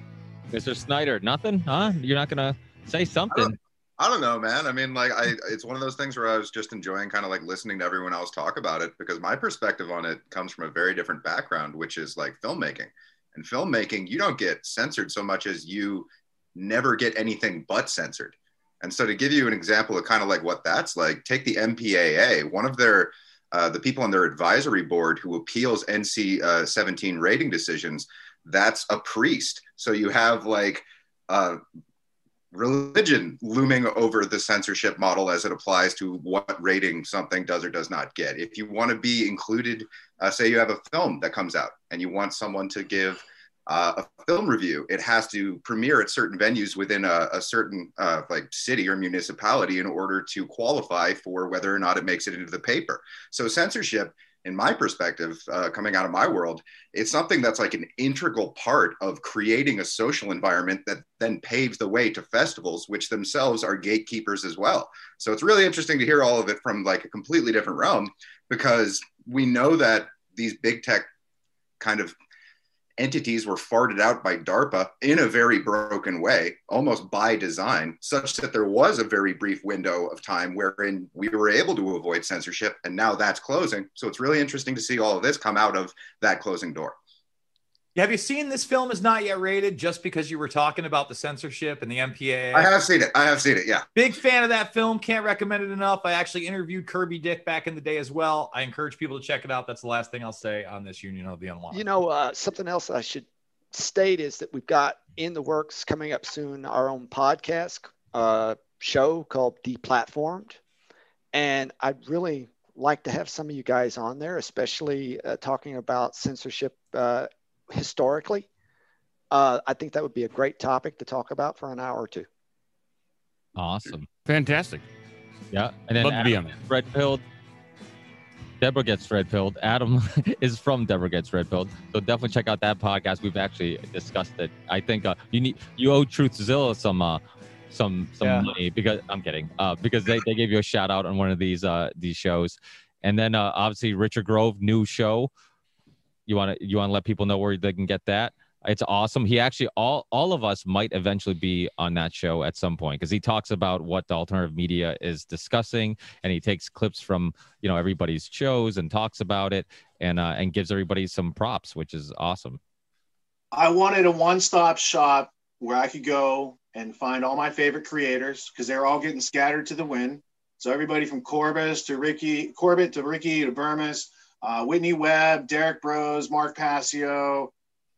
Mr. Snyder, nothing, huh? You're not gonna say something. I don't know, man. I mean, like, I it's one of those things where I was just enjoying kind of like listening to everyone else talk about it because my perspective on it comes from a very different background, which is like filmmaking. And filmmaking, you don't get censored so much as you never get anything but censored. And so, to give you an example of kind of like what that's like, take the MPAA. One of their uh, the people on their advisory board who appeals NC uh, 17 rating decisions, that's a priest. So you have like uh, religion looming over the censorship model as it applies to what rating something does or does not get. If you want to be included, uh, say you have a film that comes out and you want someone to give uh, a film review, it has to premiere at certain venues within a, a certain uh, like city or municipality in order to qualify for whether or not it makes it into the paper. So censorship in my perspective, uh, coming out of my world, it's something that's like an integral part of creating a social environment that then paves the way to festivals, which themselves are gatekeepers as well. So it's really interesting to hear all of it from like a completely different realm because we know that these big tech kind of entities were farted out by DARPA in a very broken way, almost by design, such that there was a very brief window of time wherein we were able to avoid censorship, and now that's closing. So it's really interesting to see all of this come out of that closing door. Have you seen this film is not yet rated just because you were talking about the censorship and the MPAA? I have seen it. I have seen it. Yeah. Big fan of that film. Can't recommend it enough. I actually interviewed Kirby Dick back in the day as well. I encourage people to check it out. That's the last thing I'll say on this Union of the Unlocked. You know, uh, something else I should state is that we've got in the works coming up soon our own podcast uh, show called Deplatformed. And I'd really like to have some of you guys on there, especially uh, talking about censorship uh, historically. Uh, I think that would be a great topic to talk about for an hour or two. Awesome. Fantastic. Yeah. And then Love to be on there. Red pilled. Debra gets red pilled. Adam is from Debra gets red pilled. So definitely check out that podcast. We've actually discussed it. I think uh, you need you owe Truthzilla some uh some some Yeah. money because I'm kidding. Uh because they, they gave you a shout out on one of these uh these shows. And then uh obviously Richard Grove new show. You want to you want to let people know where they can get that? It's awesome. He actually all all of us might eventually be on that show at some point because he talks about what the alternative media is discussing and he takes clips from you know everybody's shows and talks about it and uh, and gives everybody some props, which is awesome. I wanted a one-stop shop where I could go and find all my favorite creators because they're all getting scattered to the wind. So everybody from Corbis to Ricky, Corbett to Ricky to Bermas, uh, Whitney Webb, Derrick Broze, Mark Passio,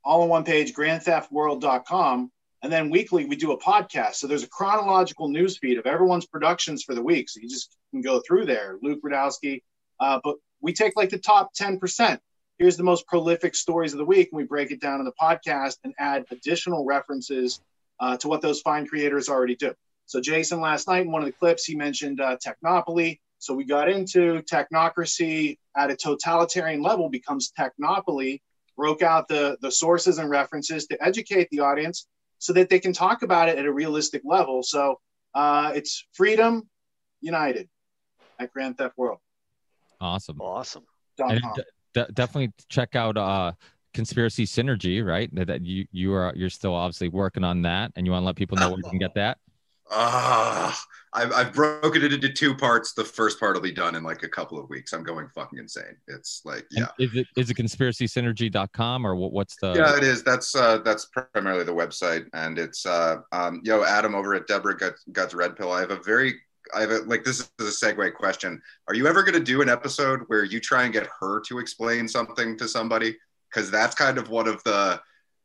all on one page, grandtheftworld.com. And then weekly we do a podcast. So there's a chronological news feed of everyone's productions for the week. So you just can go through there. Luke Rudkowski. Uh, but we take like the top 10%. Here's the most prolific stories of the week. And we break it down in the podcast and add additional references uh, to what those fine creators already do. So Jason last night in one of the clips, he mentioned uh, Technopoly. So we got into technocracy at a totalitarian level becomes technopoly, broke out the, the sources and references to educate the audience so that they can talk about it at a realistic level. So uh, it's freedom united at Grand Theft World. Awesome. Awesome. Dot And com. de- de- definitely check out uh conspiracy synergy, right? That, that you you are you're still obviously working on that and you want to let people know where you can get that. Ah, I've, I've broken it into two parts. The first part will be done in like a couple of weeks. I'm going fucking insane. It's like, yeah. Is it is it conspiracysynergy.com or what, what's the? Yeah, it is. That's uh, that's primarily the website, and it's uh, um, yo Adam over at Debra Guts, Guts Red Pill. I have a very, I have a like this is a segue question. Are you ever going to do an episode where you try and get her to explain something to somebody? Because that's kind of one of the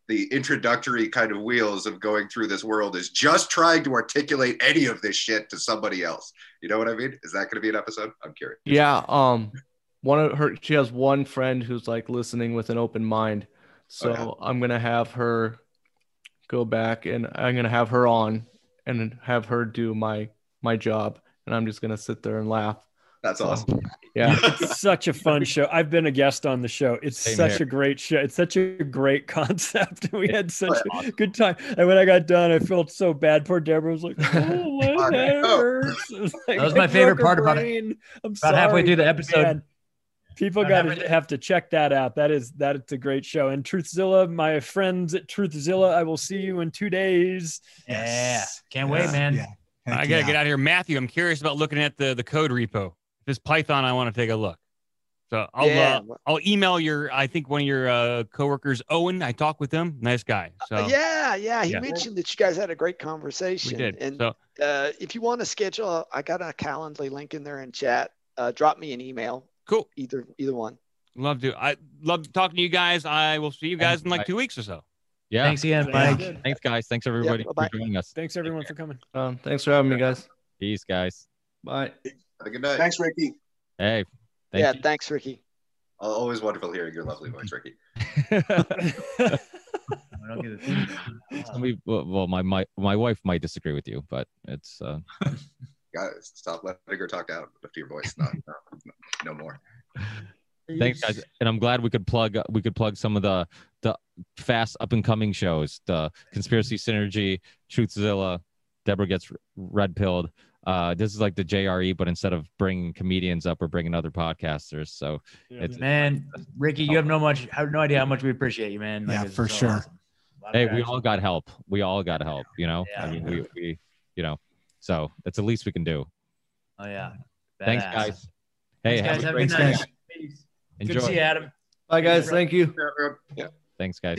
the introductory kind of wheels of going through this world is just trying to articulate any of this shit to somebody else. You know what I mean? Is that going to be an episode? I'm curious. Yeah. Um, one of her, she has one friend who's like listening with an open mind. So Okay. I'm gonna have her go back and I'm gonna have her on and have her do my my job, and I'm just gonna sit there and laugh. That's oh, awesome. Yeah. It's such a fun show. I've been a guest on the show. It's Same such here. a great show. It's such a great concept. We had such a good time. And when I got done, I felt so bad. Poor Debra was like, "Oh, my head hurts." Was like, That was my favorite part about it. brain. I'm About halfway through the episode. Man, people got to have to check that out. That is that it's a great show. And Truthzilla, my friends at Truthzilla, I will see you in two days. Yeah, can't wait, man. Yeah. I gotta get out of here, Matthew. I'm curious about looking at the the code repo. This Python, I want to take a look. So I'll Yeah. uh, I'll email your I think one of your uh, coworkers, Owen. I talked with him. Nice guy. So Uh, yeah, yeah. He Yeah. mentioned that you guys had a great conversation. We did. And So- uh, if you want to schedule, I got a Calendly link in there in chat. Uh, drop me an email. Cool. Either either one. love to. I love talking to you guys. I will see you guys in like two weeks or so. Yeah. Thanks again, Mike. Thanks, guys. Thanks everybody bye-bye. for joining us. Thanks everyone for coming. Um, thanks for having me, guys. Peace, guys. Bye. Have a good night. Thanks, Ricky. Hey. Thank yeah, you. thanks, Ricky. Always wonderful hearing your lovely voice, Ricky. Somebody, well, well, my, my my wife might disagree with you, but it's uh, Guys, stop letting her talk down to your voice. No, no, no more. thanks guys, and I'm glad we could plug we could plug some of the the fast up and coming shows, the Conspiracy Synergy, Truthzilla, Debra gets red pilled. Uh, this is like the JRE, but instead of bringing comedians up, we're bringing other podcasters. So it's Man, Ricky, you have no much, I have no idea how much we appreciate you, man. Like, Yeah, it's for so sure. awesome. A lot of hey, we all got help. We all got help. You know, I mean, we, we you know, so that's the least we can do. Oh yeah. Thanks, guys. Hey, Thanks, guys. have Have a a great good night. Peace. Enjoy. Good to see you, Adam. Bye, guys. Thank you. Yeah. Thanks, guys.